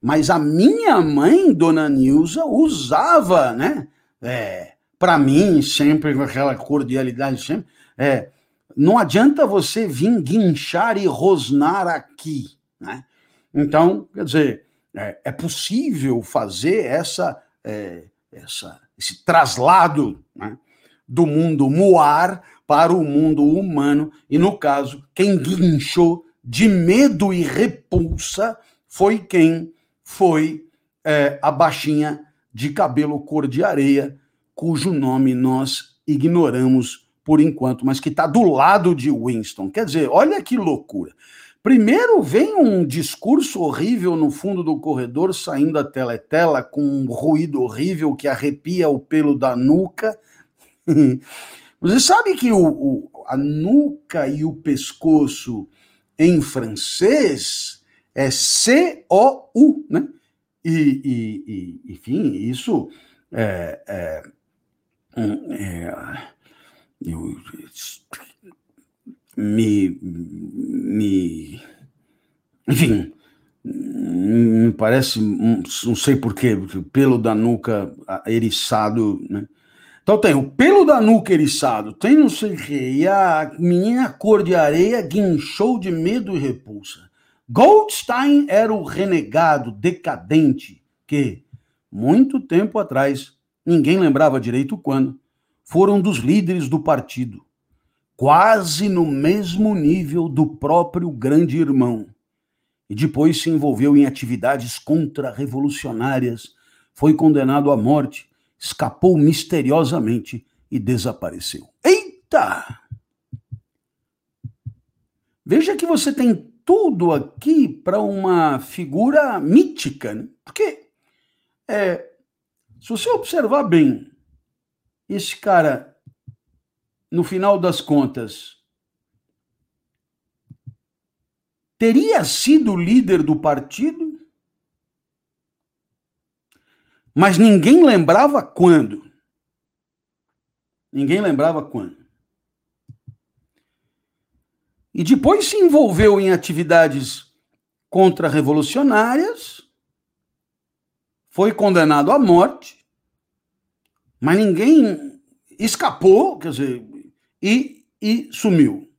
S1: mas a minha mãe, dona Nilza, usava, né? É, Para mim, sempre com aquela cordialidade, sempre. É, não adianta você vir guinchar e rosnar aqui, né? Então, quer dizer, é, é possível fazer essa, é, essa, esse traslado né, do mundo muar para o mundo humano, e no caso, quem guinchou de medo e repulsa foi quem foi é, a baixinha de cabelo cor de areia, cujo nome nós ignoramos por enquanto, mas que está do lado de Winston. Quer dizer, olha que loucura. Primeiro vem um discurso horrível no fundo do corredor, saindo a teletela, com um ruído horrível que arrepia o pelo da nuca. Você sabe que o, o, a nuca e o pescoço em francês é C-O-U, né? E, e, e, enfim, isso é, é, é eu, me, me. Enfim, me parece, não sei porquê, pelo da nuca eriçado, né? Então tem o pelo da nuca eriçado, tem não sei o quê, e a menina cor de areia guinchou de medo e repulsa. Goldstein era o renegado, decadente, que, muito tempo atrás, ninguém lembrava direito quando, foram dos líderes do partido, quase no mesmo nível do próprio grande irmão. E depois se envolveu em atividades contra-revolucionárias, foi condenado à morte escapou misteriosamente e desapareceu. Eita! Veja que você tem tudo aqui para uma figura mítica, né? porque é, se você observar bem, esse cara, no final das contas, teria sido líder do partido Mas ninguém lembrava quando. Ninguém lembrava quando. E depois se envolveu em atividades contra-revolucionárias, foi condenado à morte, mas ninguém escapou, quer dizer, e, e sumiu.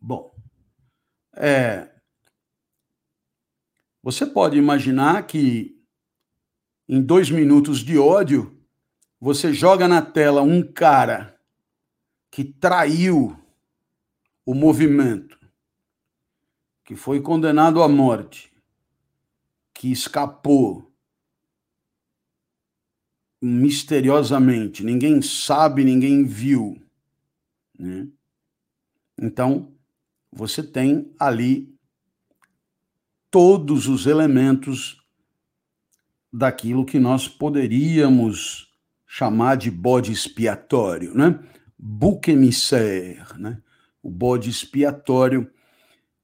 S1: Bom, é, você pode imaginar que em dois minutos de ódio, você joga na tela um cara que traiu o movimento, que foi condenado à morte, que escapou misteriosamente, ninguém sabe, ninguém viu. Né? Então, você tem ali todos os elementos daquilo que nós poderíamos chamar de bode expiatório, né? Bouc né? O bode expiatório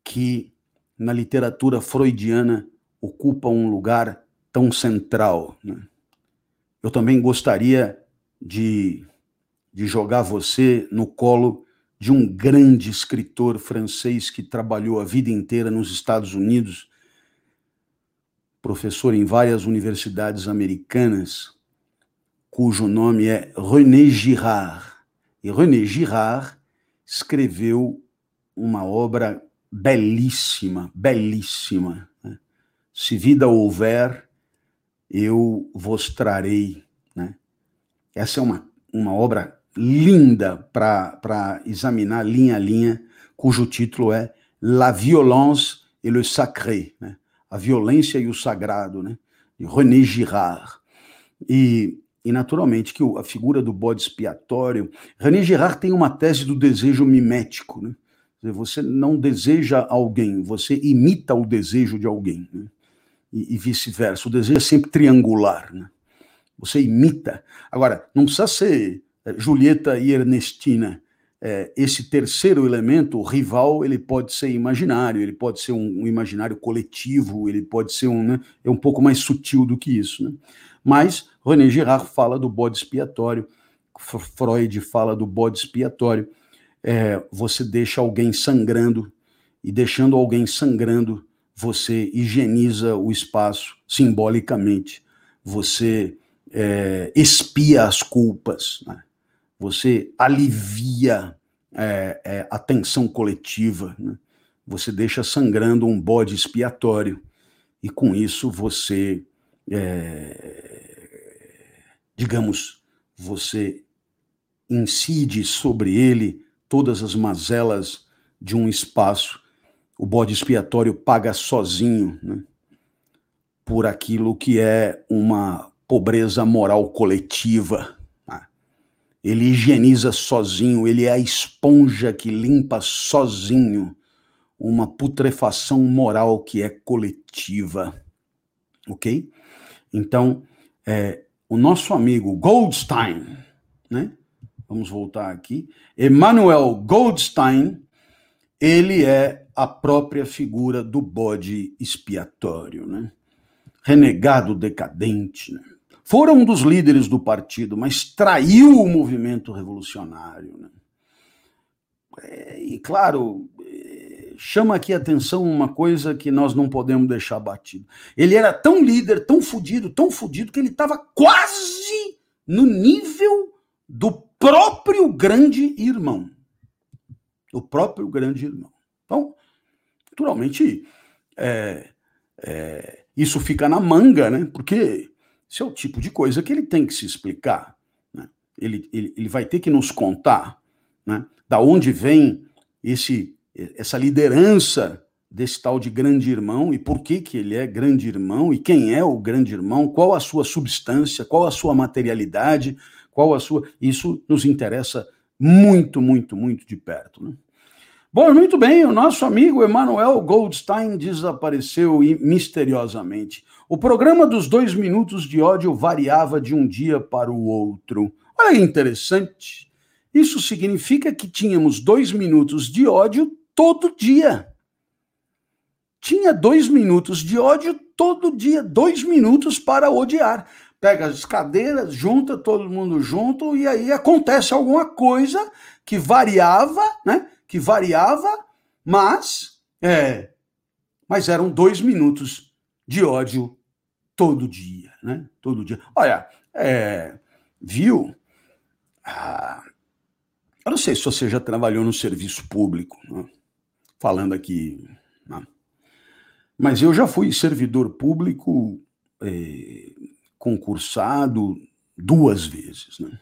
S1: que na literatura freudiana ocupa um lugar tão central. Né? Eu também gostaria de, de jogar você no colo de um grande escritor francês que trabalhou a vida inteira nos Estados Unidos, professor em várias universidades americanas, cujo nome é René Girard. E René Girard escreveu uma obra belíssima, belíssima. Né? Se vida houver, eu vos trarei. Né? Essa é uma, uma obra linda para examinar linha a linha, cujo título é La violence et le sacré. Né? A Violência e o Sagrado, né? de René Girard. E, e naturalmente que a figura do bode expiatório. René Girard tem uma tese do desejo mimético. Né? Você não deseja alguém, você imita o desejo de alguém. Né? E, e vice-versa. O desejo é sempre triangular. Né? Você imita. Agora, não precisa ser eh, Julieta e Ernestina é, esse terceiro elemento, o rival, ele pode ser imaginário, ele pode ser um, um imaginário coletivo, ele pode ser um, né, é um pouco mais sutil do que isso. Né? Mas René Girard fala do bode expiatório, Freud fala do bode expiatório. É, você deixa alguém sangrando, e deixando alguém sangrando, você higieniza o espaço simbolicamente. Você é, expia as culpas, né? Você alivia é, é, a tensão coletiva, né? você deixa sangrando um bode expiatório, e com isso você, é, digamos, você incide sobre ele todas as mazelas de um espaço. O bode expiatório paga sozinho né, por aquilo que é uma pobreza moral coletiva. Ele higieniza sozinho, ele é a esponja que limpa sozinho uma putrefação moral que é coletiva. Ok? Então, é, o nosso amigo Goldstein, né? Vamos voltar aqui. Emmanuel Goldstein, ele é a própria figura do bode expiatório, né? Renegado decadente, né? Fora um dos líderes do partido, mas traiu o movimento revolucionário. Né? É, e, claro, chama aqui a atenção uma coisa que nós não podemos deixar batido. Ele era tão líder, tão fudido, tão fudido, que ele estava quase no nível do próprio grande irmão. O próprio grande irmão. Então, naturalmente, é, é, isso fica na manga, né? Porque esse é o tipo de coisa que ele tem que se explicar. Né? Ele, ele, ele vai ter que nos contar né? da onde vem esse essa liderança desse tal de grande irmão e por que, que ele é grande irmão e quem é o grande irmão, qual a sua substância, qual a sua materialidade, qual a sua. Isso nos interessa muito, muito, muito de perto. Né? Bom, muito bem, o nosso amigo Emanuel Goldstein desapareceu misteriosamente. O programa dos dois minutos de ódio variava de um dia para o outro. Olha que interessante. Isso significa que tínhamos dois minutos de ódio todo dia. Tinha dois minutos de ódio todo dia, dois minutos para odiar. Pega as cadeiras, junta todo mundo junto e aí acontece alguma coisa que variava, né? Que variava, mas é, mas eram dois minutos de ódio todo dia, né? Todo dia. Olha, é, viu? Ah, eu não sei se você já trabalhou no serviço público. Né? falando aqui. Né? Mas eu já fui servidor público é, concursado duas vezes. Né?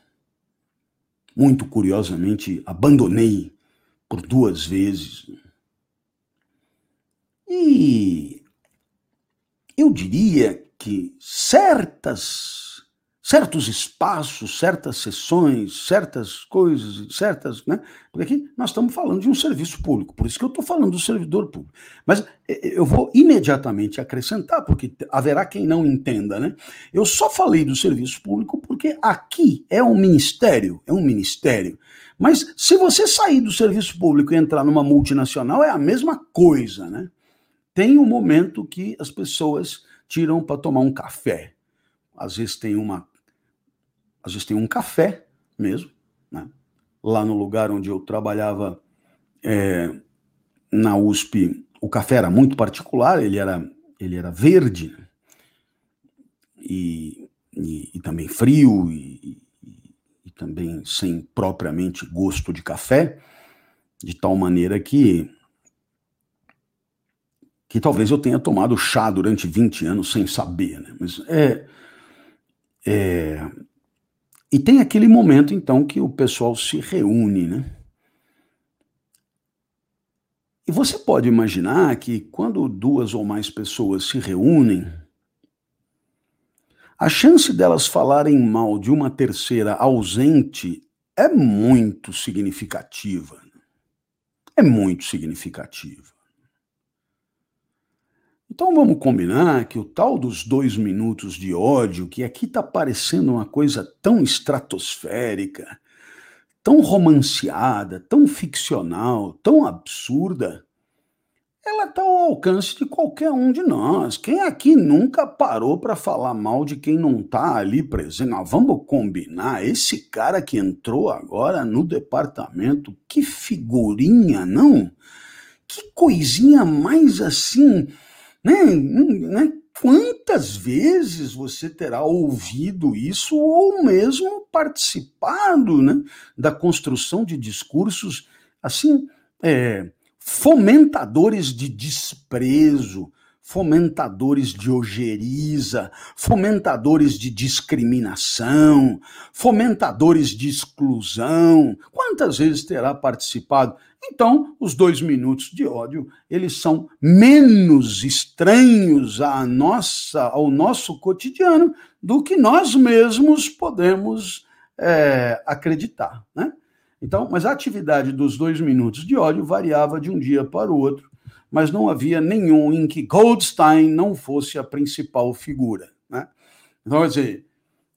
S1: Muito curiosamente, abandonei por duas vezes. E eu diria que certas certos espaços, certas sessões, certas coisas, certas. Né? Porque aqui nós estamos falando de um serviço público, por isso que eu estou falando do servidor público. Mas eu vou imediatamente acrescentar, porque haverá quem não entenda, né? Eu só falei do serviço público porque aqui é um ministério, é um ministério. Mas se você sair do serviço público e entrar numa multinacional, é a mesma coisa, né? Tem um momento que as pessoas tiram para tomar um café. Às vezes tem uma às vezes tem um café mesmo, né? Lá no lugar onde eu trabalhava é, na USP, o café era muito particular, ele era, ele era verde e, e, e também frio e também sem propriamente gosto de café, de tal maneira que que talvez eu tenha tomado chá durante 20 anos sem saber, né? Mas é, é, e tem aquele momento, então, que o pessoal se reúne, né? E você pode imaginar que quando duas ou mais pessoas se reúnem, a chance delas falarem mal de uma terceira ausente é muito significativa. É muito significativa. Então vamos combinar que o tal dos dois minutos de ódio, que aqui está parecendo uma coisa tão estratosférica, tão romanceada, tão ficcional, tão absurda, ela está ao alcance de qualquer um de nós. Quem aqui nunca parou para falar mal de quem não está ali presente? Nós vamos combinar. Esse cara que entrou agora no departamento, que figurinha, não? Que coisinha mais assim, né? né? Quantas vezes você terá ouvido isso ou mesmo participado né, da construção de discursos assim, é, fomentadores de desprezo, fomentadores de ojeriza, fomentadores de discriminação, fomentadores de exclusão. Quantas vezes terá participado? Então, os dois minutos de ódio, eles são menos estranhos à nossa, ao nosso cotidiano do que nós mesmos podemos é, acreditar, né? Então, mas a atividade dos dois minutos de ódio variava de um dia para o outro, mas não havia nenhum em que Goldstein não fosse a principal figura. Né? Então, quer dizer,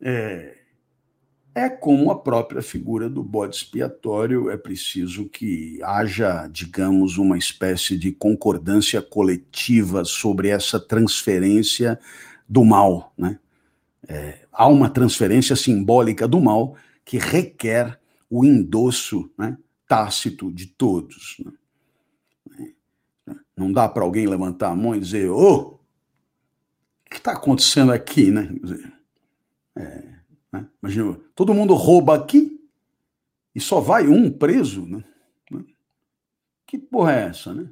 S1: é, é como a própria figura do bode expiatório, é preciso que haja, digamos, uma espécie de concordância coletiva sobre essa transferência do mal. Né? É, há uma transferência simbólica do mal que requer o endosso né, tácito de todos. Né? Não dá para alguém levantar a mão e dizer, ô, oh, o que está acontecendo aqui, né? É, né? Imagina, todo mundo rouba aqui e só vai um preso, né? Que porra é essa, né?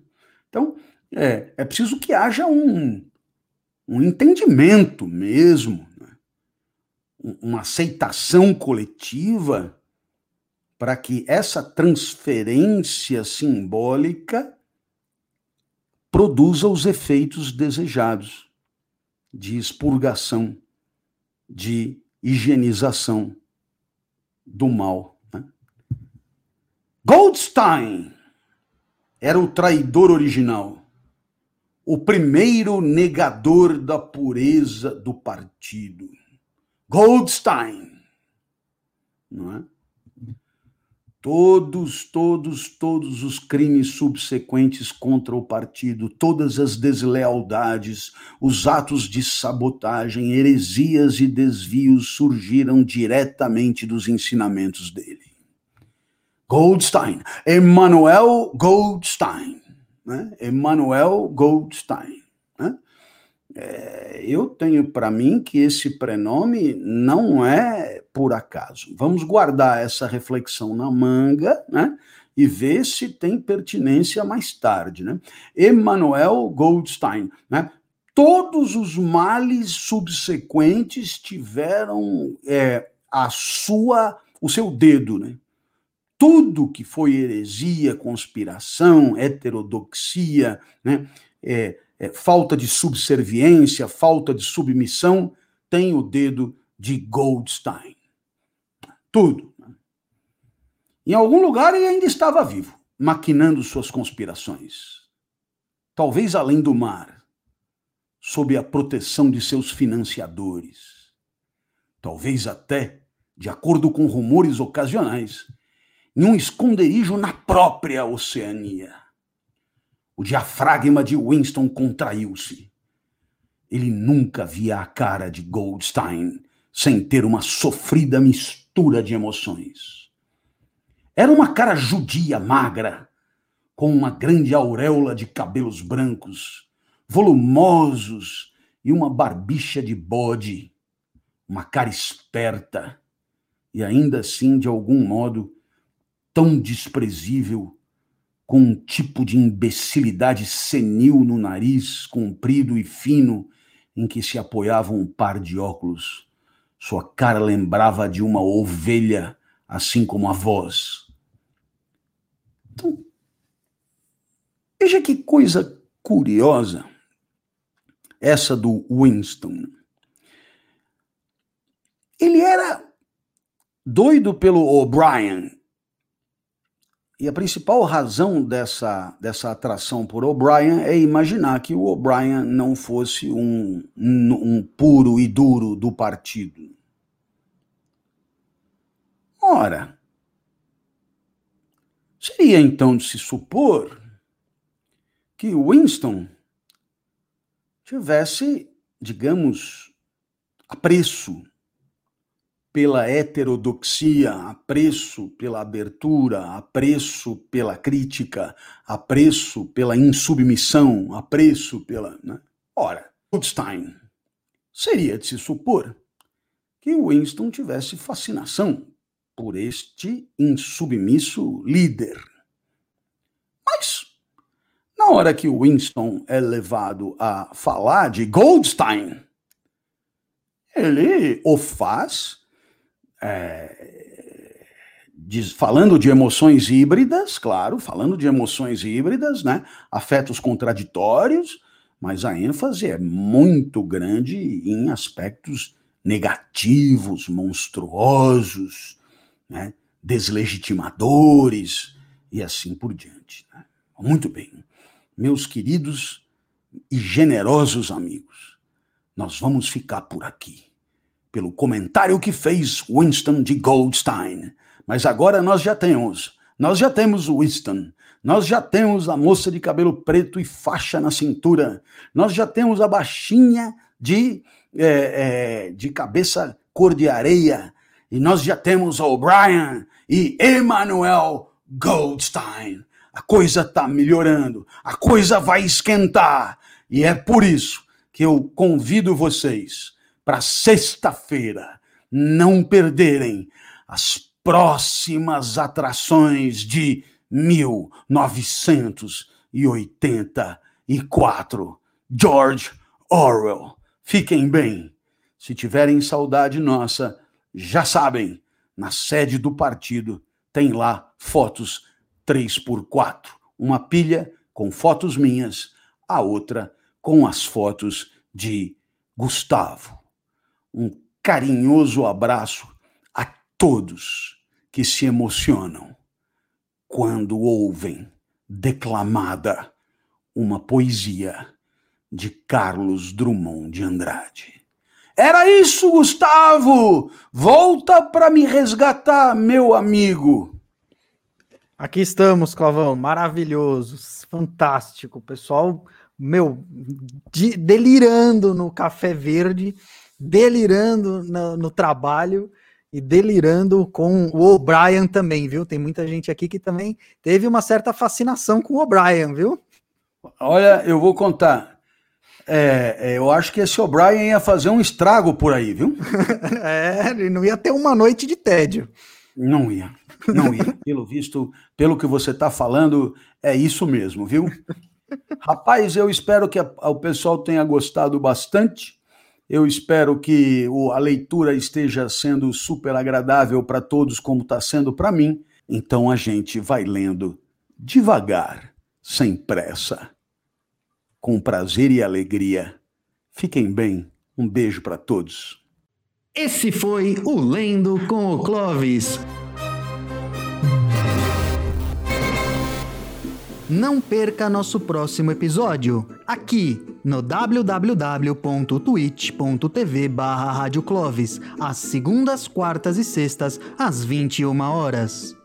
S1: Então, é, é preciso que haja um, um entendimento mesmo, né? uma aceitação coletiva para que essa transferência simbólica produza os efeitos desejados de expurgação, de higienização do mal. Né? Goldstein era o traidor original, o primeiro negador da pureza do partido. Goldstein, não é? Todos, todos, todos os crimes subsequentes contra o partido, todas as deslealdades, os atos de sabotagem, heresias e desvios surgiram diretamente dos ensinamentos dele. Goldstein, Emanuel Goldstein, né? Emanuel Goldstein. É, eu tenho para mim que esse prenome não é por acaso. Vamos guardar essa reflexão na manga, né? E ver se tem pertinência mais tarde, né? Emanuel Goldstein, né? Todos os males subsequentes tiveram é, a sua, o seu dedo, né? Tudo que foi heresia, conspiração, heterodoxia, né? É, é, falta de subserviência, falta de submissão, tem o dedo de Goldstein. Tudo. Em algum lugar ele ainda estava vivo, maquinando suas conspirações. Talvez além do mar, sob a proteção de seus financiadores. Talvez até, de acordo com rumores ocasionais, em um esconderijo na própria Oceania. O diafragma de Winston contraiu-se. Ele nunca via a cara de Goldstein sem ter uma sofrida mistura de emoções. Era uma cara judia magra, com uma grande auréola de cabelos brancos, volumosos e uma barbicha de bode, uma cara esperta e ainda assim, de algum modo, tão desprezível com um tipo de imbecilidade senil no nariz, comprido e fino, em que se apoiava um par de óculos. Sua cara lembrava de uma ovelha, assim como a voz. Então, veja que coisa curiosa essa do Winston. Ele era doido pelo O'Brien, e a principal razão dessa, dessa atração por O'Brien é imaginar que o O'Brien não fosse um, um, um puro e duro do partido. Ora, seria então de se supor que Winston tivesse, digamos, apreço pela heterodoxia, apreço pela abertura, apreço pela crítica, apreço pela insubmissão, apreço pela. Né? Ora, Goldstein seria de se supor que Winston tivesse fascinação por este insubmisso líder. Mas, na hora que Winston é levado a falar de Goldstein, ele o faz é, diz, falando de emoções híbridas, claro, falando de emoções híbridas, né? Afetos contraditórios, mas a ênfase é muito grande em aspectos negativos, monstruosos, né? deslegitimadores e assim por diante. Né? Muito bem, meus queridos e generosos amigos, nós vamos ficar por aqui, pelo comentário que fez Winston de Goldstein. Mas agora nós já temos, nós já temos Winston, nós já temos a moça de cabelo preto e faixa na cintura, nós já temos a baixinha de, é, é, de cabeça cor de areia, e nós já temos O'Brien e Emmanuel Goldstein. A coisa está melhorando, a coisa vai esquentar. E é por isso que eu convido vocês para sexta-feira não perderem as próximas atrações de 1984. George Orwell. Fiquem bem. Se tiverem saudade nossa, já sabem, na sede do partido tem lá fotos 3x4. Uma pilha com fotos minhas, a outra com as fotos de Gustavo. Um carinhoso abraço a todos que se emocionam quando ouvem declamada uma poesia de Carlos Drummond de Andrade. Era isso, Gustavo! Volta para me resgatar, meu amigo.
S2: Aqui estamos, Clavão, maravilhosos, fantástico. Pessoal, meu, de, delirando no café verde, delirando no, no trabalho e delirando com o O'Brien também, viu? Tem muita gente aqui que também teve uma certa fascinação com o O'Brien, viu?
S1: Olha, eu vou contar. É, é, eu acho que esse O'Brien ia fazer um estrago por aí, viu?
S2: é, ele não ia ter uma noite de tédio.
S1: Não ia, não ia. Pelo visto, pelo que você está falando, é isso mesmo, viu? Rapaz, eu espero que a, o pessoal tenha gostado bastante. Eu espero que a leitura esteja sendo super agradável para todos, como está sendo para mim. Então a gente vai lendo devagar, sem pressa com prazer e alegria. Fiquem bem. Um beijo para todos.
S2: Esse foi o Lendo com o Clovis. Não perca nosso próximo episódio, aqui no www.twitch.tv barra às segundas, quartas e sextas, às 21 horas.